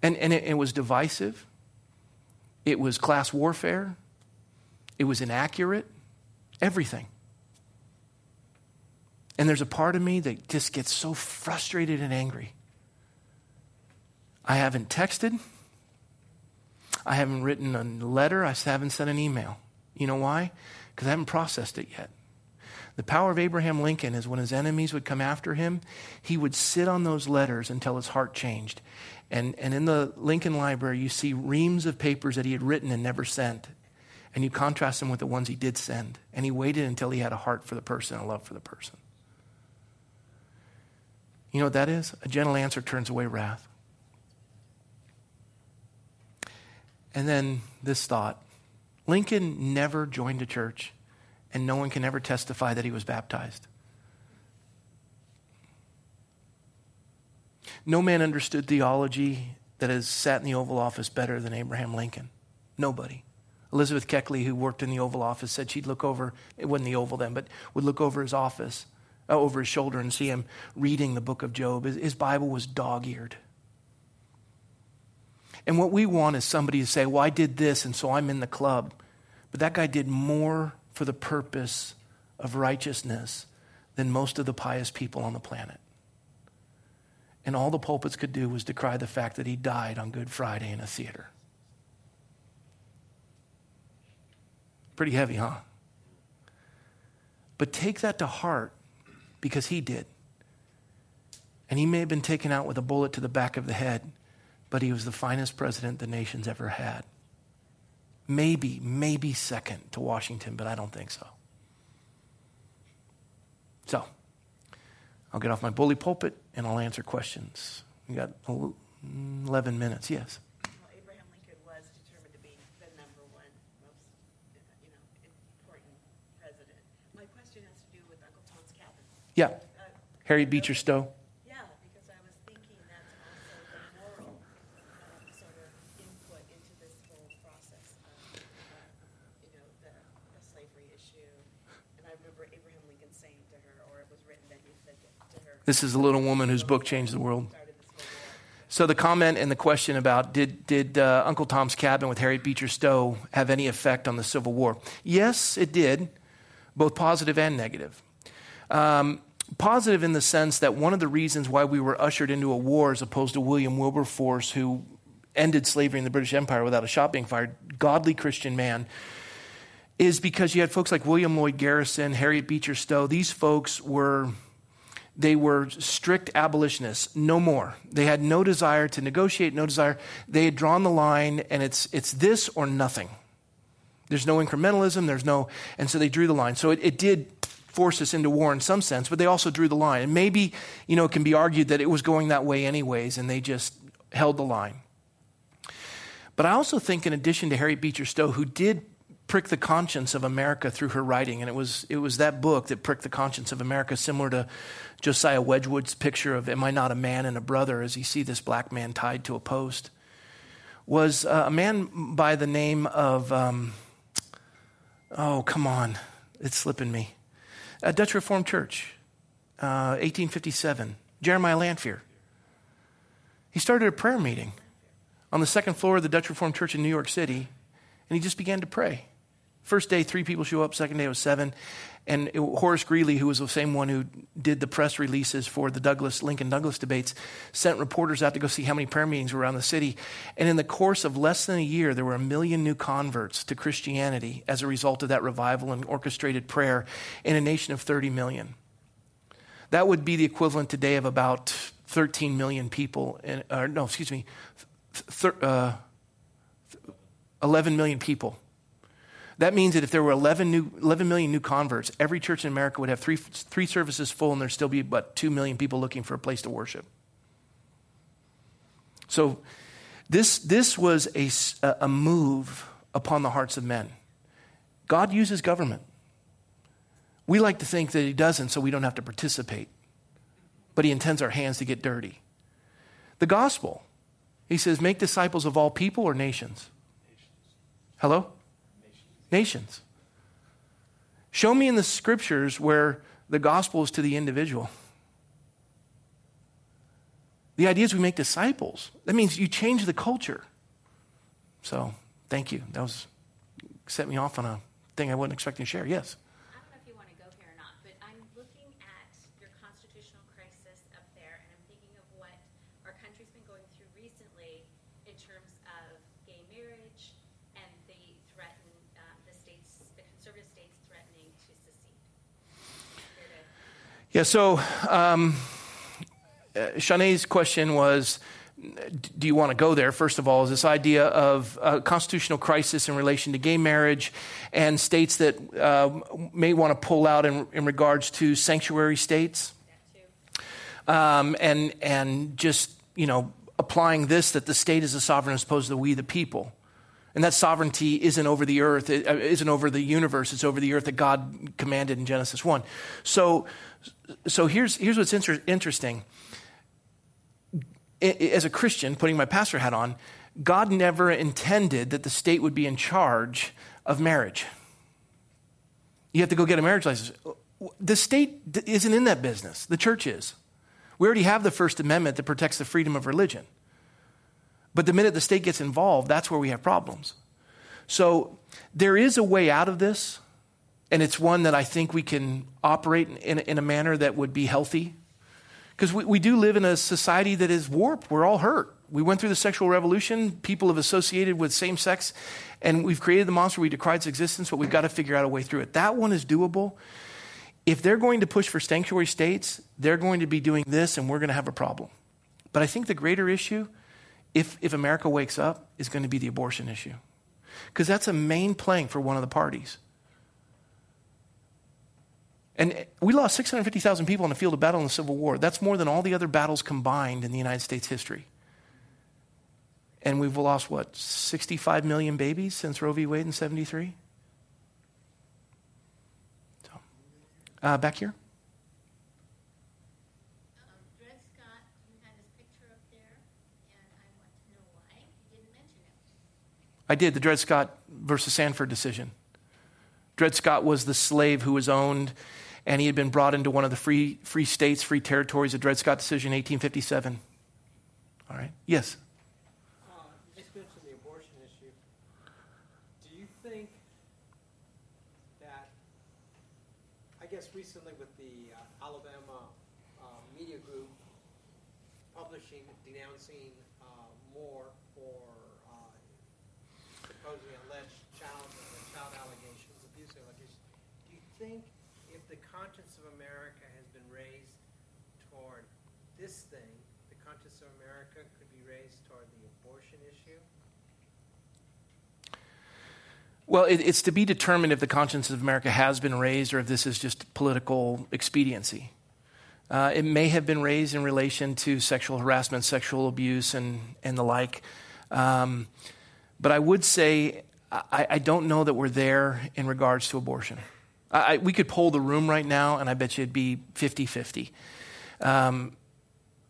And, and it, it was divisive, it was class warfare, it was inaccurate, everything. And there's a part of me that just gets so frustrated and angry. I haven't texted. I haven't written a letter. I haven't sent an email. You know why? Because I haven't processed it yet. The power of Abraham Lincoln is when his enemies would come after him, he would sit on those letters until his heart changed. And, and in the Lincoln Library, you see reams of papers that he had written and never sent. And you contrast them with the ones he did send. And he waited until he had a heart for the person, a love for the person. You know what that is? A gentle answer turns away wrath. And then this thought Lincoln never joined a church, and no one can ever testify that he was baptized. No man understood theology that has sat in the Oval Office better than Abraham Lincoln. Nobody. Elizabeth Keckley, who worked in the Oval Office, said she'd look over, it wasn't the Oval then, but would look over his office, uh, over his shoulder, and see him reading the book of Job. His, his Bible was dog eared. And what we want is somebody to say, Well, I did this, and so I'm in the club. But that guy did more for the purpose of righteousness than most of the pious people on the planet. And all the pulpits could do was decry the fact that he died on Good Friday in a theater. Pretty heavy, huh? But take that to heart because he did. And he may have been taken out with a bullet to the back of the head, but he was the finest president the nation's ever had. Maybe, maybe second to Washington, but I don't think so. So, I'll get off my bully pulpit and I'll answer questions. We got 11 minutes. Yes. Well, Abraham Lincoln was determined to be the number one most, you know, important president. My question has to do with Uncle Tom's Cabin. Yeah. Uh, Harriet Beecher Stowe. yeah, because I was thinking that's also the moral um, sort of input into this whole process of, uh, you know, the, the slavery issue. And I remember Abraham Lincoln saying to her, or it was written that he said to her, This is a little woman whose book changed the world. the. So the comment and the question about did did uh, Uncle Tom's Cabin with Harriet Beecher Stowe have any effect on the Civil War? Yes, it did, both positive and negative. Um, positive in the sense that one of the reasons why we were ushered into a war, as opposed to William Wilberforce, who ended slavery in the British Empire without a shot being fired, godly Christian man, is because you had folks like William Lloyd Garrison, Harriet Beecher Stowe. These folks were they were strict abolitionists, no more. They had no desire to negotiate, no desire. They had drawn the line, and it's, it's this or nothing. There's no incrementalism, there's no, and so they drew the line. So it, it did force us into war in some sense, but they also drew the line. And maybe, you know, it can be argued that it was going that way anyways, and they just held the line. But I also think, in addition to Harriet Beecher Stowe, who did prick the conscience of America through her writing, and it was, it was that book that pricked the conscience of America, similar to Josiah Wedgwood's picture of Am I Not a Man and a Brother, as you see this black man tied to a post, was uh, a man by the name of, um, oh, come on, it's slipping me. A Dutch Reformed Church, uh, 1857, Jeremiah Lanphier. He started a prayer meeting on the second floor of the Dutch Reformed Church in New York City, and he just began to pray. First day, three people show up. Second day, it was seven. And it, Horace Greeley, who was the same one who did the press releases for the Douglas Lincoln Douglas debates, sent reporters out to go see how many prayer meetings were around the city. And in the course of less than a year, there were a million new converts to Christianity as a result of that revival and orchestrated prayer in a nation of 30 million. That would be the equivalent today of about 13 million people. In, or no, excuse me, th- uh, 11 million people that means that if there were 11, new, 11 million new converts, every church in America would have three, three services full, and there'd still be about 2 million people looking for a place to worship. So, this, this was a, a move upon the hearts of men. God uses government. We like to think that He doesn't, so we don't have to participate. But He intends our hands to get dirty. The gospel, He says, make disciples of all people or nations? Hello? Nations. Show me in the scriptures where the gospel is to the individual. The idea is we make disciples. That means you change the culture. So, thank you. That was set me off on a thing I wasn't expecting to share. Yes. I don't know if you want to go here or not, but I'm looking at your constitutional crisis up there, and I'm thinking of what our country's been going through recently in terms of gay marriage and the threaten, um, the states, the conservative states threatening to secede. Here to- Yeah, so um, uh, Shanae's question was do you want to go there? First of all, is this idea of a constitutional crisis in relation to gay marriage and states that uh, may want to pull out in, in regards to sanctuary states? um, and and just you know applying this that the state is a sovereign as opposed to we the people, and that sovereignty isn't over the earth, it uh, isn't over the universe, it's over the earth that God commanded in Genesis one. So, so here's here's what's inter- interesting. As a Christian, putting my pastor hat on, God never intended that the state would be in charge of marriage. You have to go get a marriage license. The state isn't in that business. The church is. We already have the First Amendment that protects the freedom of religion. But the minute the state gets involved, that's where we have problems. So there is a way out of this, and it's one that I think we can operate in, in a manner that would be healthy. Because we, we do live in a society that is warped. We're all hurt. We went through the sexual revolution. People have associated with same sex, and we've created the monster. We decried its existence, but we've got to figure out a way through it. That one is doable. If they're going to push for sanctuary states, they're going to be doing this, and we're going to have a problem. But I think the greater issue, if, if America wakes up, is going to be the abortion issue. Because that's a main plank for one of the parties. And we lost 650,000 people in the field of battle in the Civil War. That's more than all the other battles combined in the United States history. And we've lost, what, 65 million babies since Roe v. Wade in 73? So, uh, back here? Um, Dred Scott, you had his picture up there, and I want to know why you didn't mention it. I did, the Dred Scott versus Sanford decision. Dred Scott was the slave who was owned, and he had been brought into one of the free, free states, free territories, the Dred Scott decision, 1857. All right? Yes? Uh, you just mentioned the abortion issue. Do you think that, I guess recently with the uh, Alabama uh, media group publishing, denouncing uh, Moore for uh, supposedly alleged child, uh, child allegations, abuse allegations, do you think if the conscience of America has been raised toward this thing, the conscience of America could be raised toward the abortion issue? Well, it, it's to be determined if the conscience of America has been raised or if this is just political expediency. Uh, it may have been raised in relation to sexual harassment, sexual abuse, and, and the like. Um, but I would say I, I don't know that we're there in regards to abortion. I, we could poll the room right now, and I bet you it'd be 50 50. Um,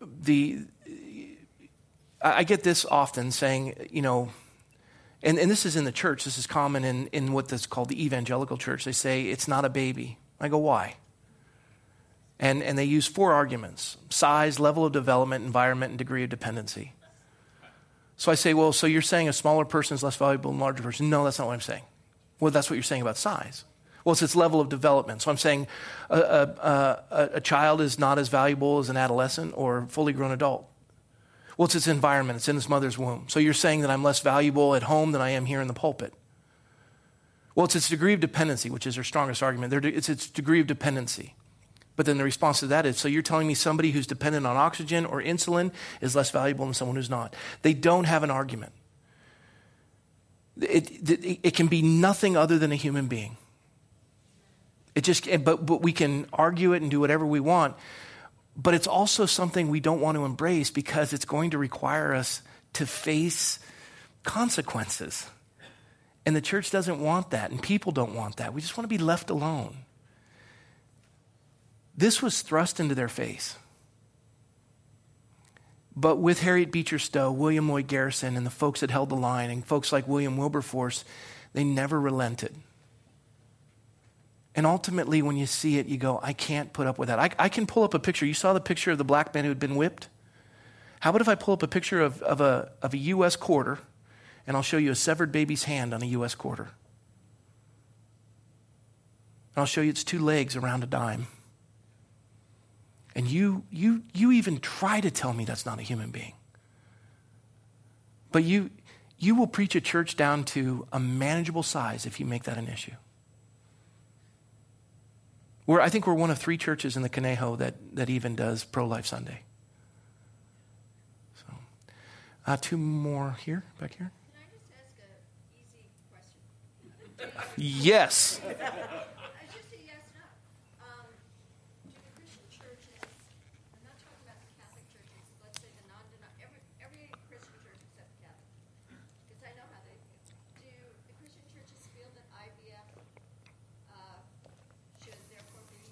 the, I get this often saying, you know, and, and this is in the church, this is common in, in what is called the evangelical church. They say, it's not a baby. I go, why? And, and they use four arguments size, level of development, environment, and degree of dependency. So I say, well, so you're saying a smaller person is less valuable than a larger person? No, that's not what I'm saying. Well, that's what you're saying about size. Well, it's its level of development. So I'm saying a, a, a, a child is not as valuable as an adolescent or fully grown adult. Well, it's its environment, it's in its mother's womb. So you're saying that I'm less valuable at home than I am here in the pulpit. Well, it's its degree of dependency, which is their strongest argument. It's its degree of dependency. But then the response to that is so you're telling me somebody who's dependent on oxygen or insulin is less valuable than someone who's not. They don't have an argument. It, it, it can be nothing other than a human being. It just, but, but we can argue it and do whatever we want. But it's also something we don't want to embrace because it's going to require us to face consequences. And the church doesn't want that, and people don't want that. We just want to be left alone. This was thrust into their face. But with Harriet Beecher Stowe, William Lloyd Garrison, and the folks that held the line, and folks like William Wilberforce, they never relented. And ultimately, when you see it, you go, I can't put up with that. I, I, can pull up a picture. You saw the picture of the black man who had been whipped? How about if I pull up a picture of, of, a, of a U.S. quarter, and I'll show you a severed baby's hand on a U.S. quarter? And I'll show you its two legs around a dime. And you, you, you even try to tell me that's not a human being. But you, you will preach a church down to a manageable size if you make that an issue. We're, I think we're one of three churches in the Conejo that, that even does Pro Life Sunday. So, uh, two more here, back here. Can I just ask an easy question? Yes. I just say yes, no. Um, do the Christian churches, I'm not talking about the Catholic churches, let's say the non every, every Christian church except the Catholic, because I know how they feel. Do the Christian churches feel that IVF uh, should therefore be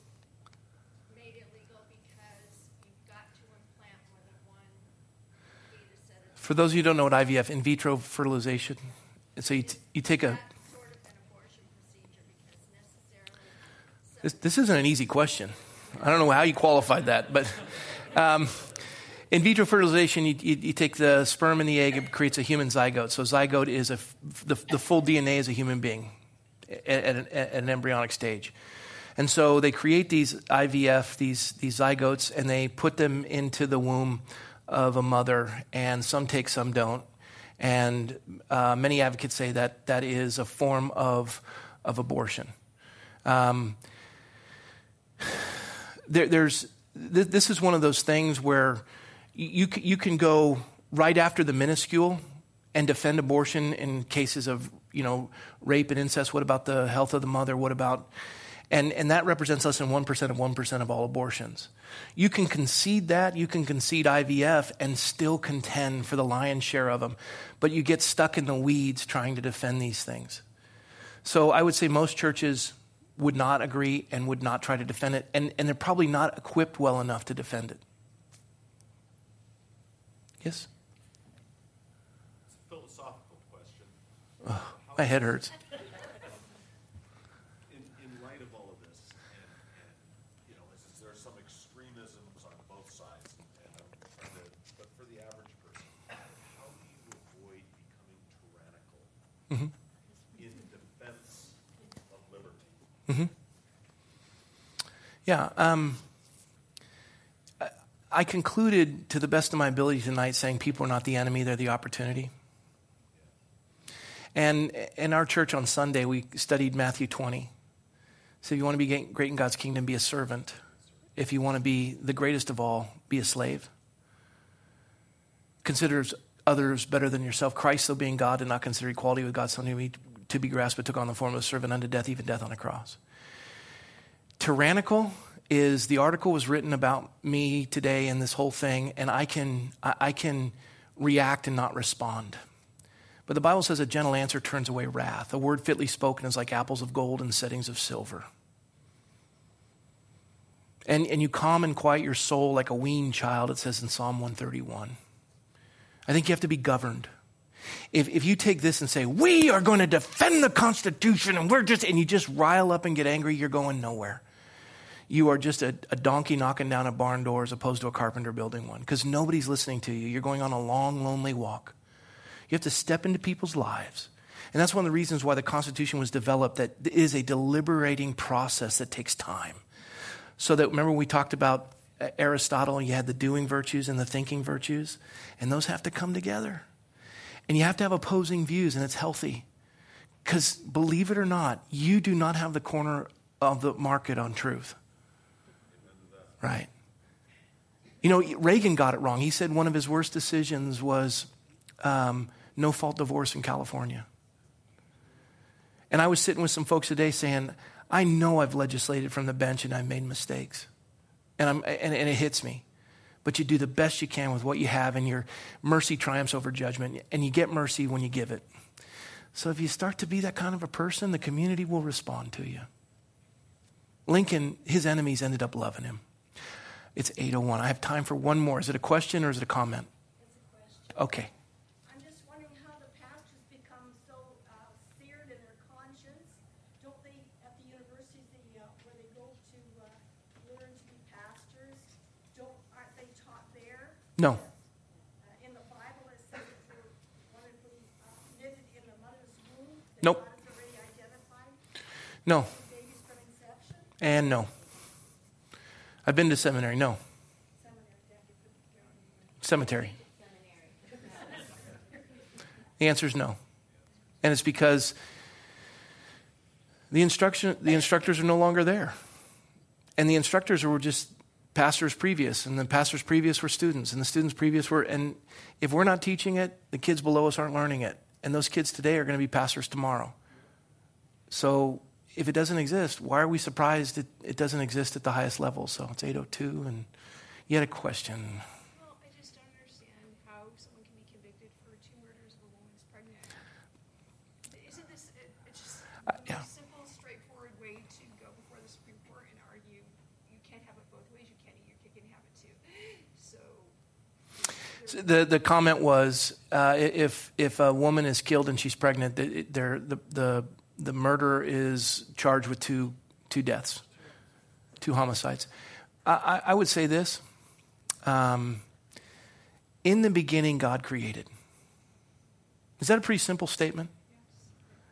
made illegal because you've got to implant more than one fetus at a For those of you who don't know what IVF, in vitro fertilization, and so you, t- you take a. that sort of an abortion procedure because necessarily This, this isn't an easy question. I don't know how you qualified that, but um, in vitro fertilization, you, you, you take the sperm and the egg, it creates a human zygote. So, zygote is a, f- the, the full DNA as a human being at, at, an, at an embryonic stage. And so they create these IVF, these, these zygotes, and they put them into the womb of a mother, and some take, some don't. And uh, many advocates say that that is a form of, of abortion. Um, there, there's, th- this is one of those things where you, c- you can go right after the minuscule and defend abortion in cases of you know rape and incest. What about the health of the mother? What about And, and that represents less than 1% of 1% of all abortions. You can concede that, you can concede IVF, and still contend for the lion's share of them. But you get stuck in the weeds trying to defend these things. So I would say most churches would not agree and would not try to defend it, and, and they're probably not equipped well enough to defend it. Yes? It's a philosophical question. My head hurts. In, in light of all of this, and, and, you know, is, is there some extremisms on both sides? And I'm trying to, but for the average person, how do you avoid becoming tyrannical in defense of liberty? Yeah. Um, I- I concluded to the best of my ability tonight saying people are not the enemy, they're the opportunity. And in our church on Sunday, we studied Matthew 20. So if you want to be great in God's kingdom, be a servant. If you want to be the greatest of all, be a slave. Considers others better than yourself. Christ, though being God, did not consider equality with God something to be, grasped, but took on the form of a servant unto death, even death on a cross. Tyrannical is the article was written about me today and this whole thing, and I can, I, can react and not respond. But the Bible says a gentle answer turns away wrath. A word fitly spoken is like apples of gold in settings of silver. And, and you calm and quiet your soul like a weaned child, it says in Psalm 131. I think you have to be governed. If, if you take this and say, we are going to defend the Constitution and we're just, and you just rile up and get angry, you're going nowhere. You are just a, a donkey knocking down a barn door as opposed to a carpenter building one because nobody's listening to you. You're going on a long, lonely walk. You have to step into people's lives. And that's one of the reasons why the Constitution was developed, that it is a deliberating process that takes time. So that, remember, we talked about Aristotle, you had the doing virtues and the thinking virtues, and those have to come together. And you have to have opposing views, and it's healthy. Because believe it or not, you do not have the corner of the market on truth. Right. You know, Reagan got it wrong. He said one of his worst decisions was um, no fault divorce in California. And I was sitting with some folks today saying, I know I've legislated from the bench and I've made mistakes. And, I'm, and, and it hits me. But you do the best you can with what you have, and your mercy triumphs over judgment. And you get mercy when you give it. So if you start to be that kind of a person, the community will respond to you. Lincoln, his enemies ended up loving him. It's 801. I have time for one more. Is it a question or is it a comment? It's a question. Okay. I'm just wondering how the pastors become so uh, seared in their conscience. Don't they, at the universities, the, uh, where they go to uh, learn to be pastors, don't, aren't they taught there? No. Uh, In the Bible, it says that one of knitted in the mother's womb. Nope. God has already identified No. the babies from inception. And no. I've been to seminary. No. Seminary, thank you for- Cemetery. The answer is no. And it's because the, instruction, the instructors are no longer there. And the instructors were just pastors previous, and the pastors previous were students, and the students previous were. And if we're not teaching it, the kids below us aren't learning it. And those kids today are going to be pastors tomorrow. So if it doesn't exist, why are we surprised it, it doesn't exist at the highest level? So it's 802, and you had a question. Well, I just don't understand how someone can be convicted for two murders of a woman who's pregnant. Isn't this, it- it's just Uh, the yeah. most simple, straightforward way to go before the Supreme Court and argue, you can't have it both ways, you can't eat your cake and have it too. So, So The, the comment was uh, if, if a woman is killed and she's pregnant, the, the, the, the murderer is charged with two, two deaths, two homicides. I, I, I would say this um, In the beginning, God created. Is that a pretty simple statement?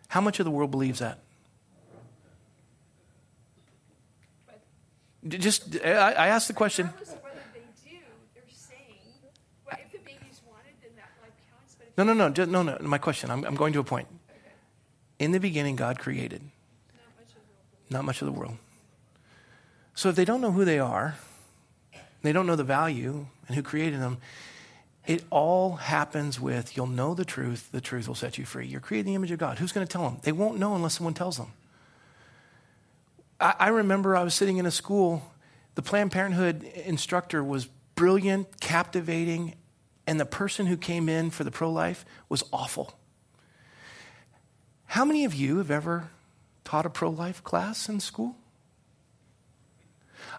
How much of the world believes that? Just, I, I asked the question. regardless of whether they do, they're saying, well, if the baby's wanted, then that life counts, but if No, no, no, just, no, no. My question. I'm, I'm going to a point. In the beginning, God created. not much of the world. So if they don't know who they are, they don't know the value and who created them, it all happens with you'll know the truth, the truth will set you free. You're created the image of God. Who's going to tell them? They won't know unless someone tells them. I, I remember I was sitting in a school, the Planned Parenthood instructor was brilliant, captivating, and the person who came in for the pro life was awful. How many of you have ever taught a pro life class in school?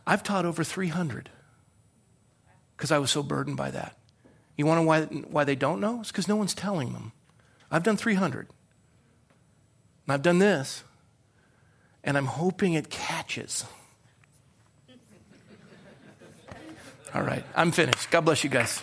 I've taught over 300 because I was so burdened by that. You want to know why, they don't know? It's because no one's telling them. I've done 300. And I've done this. And I'm hoping it catches. All right, I'm finished. God bless you guys.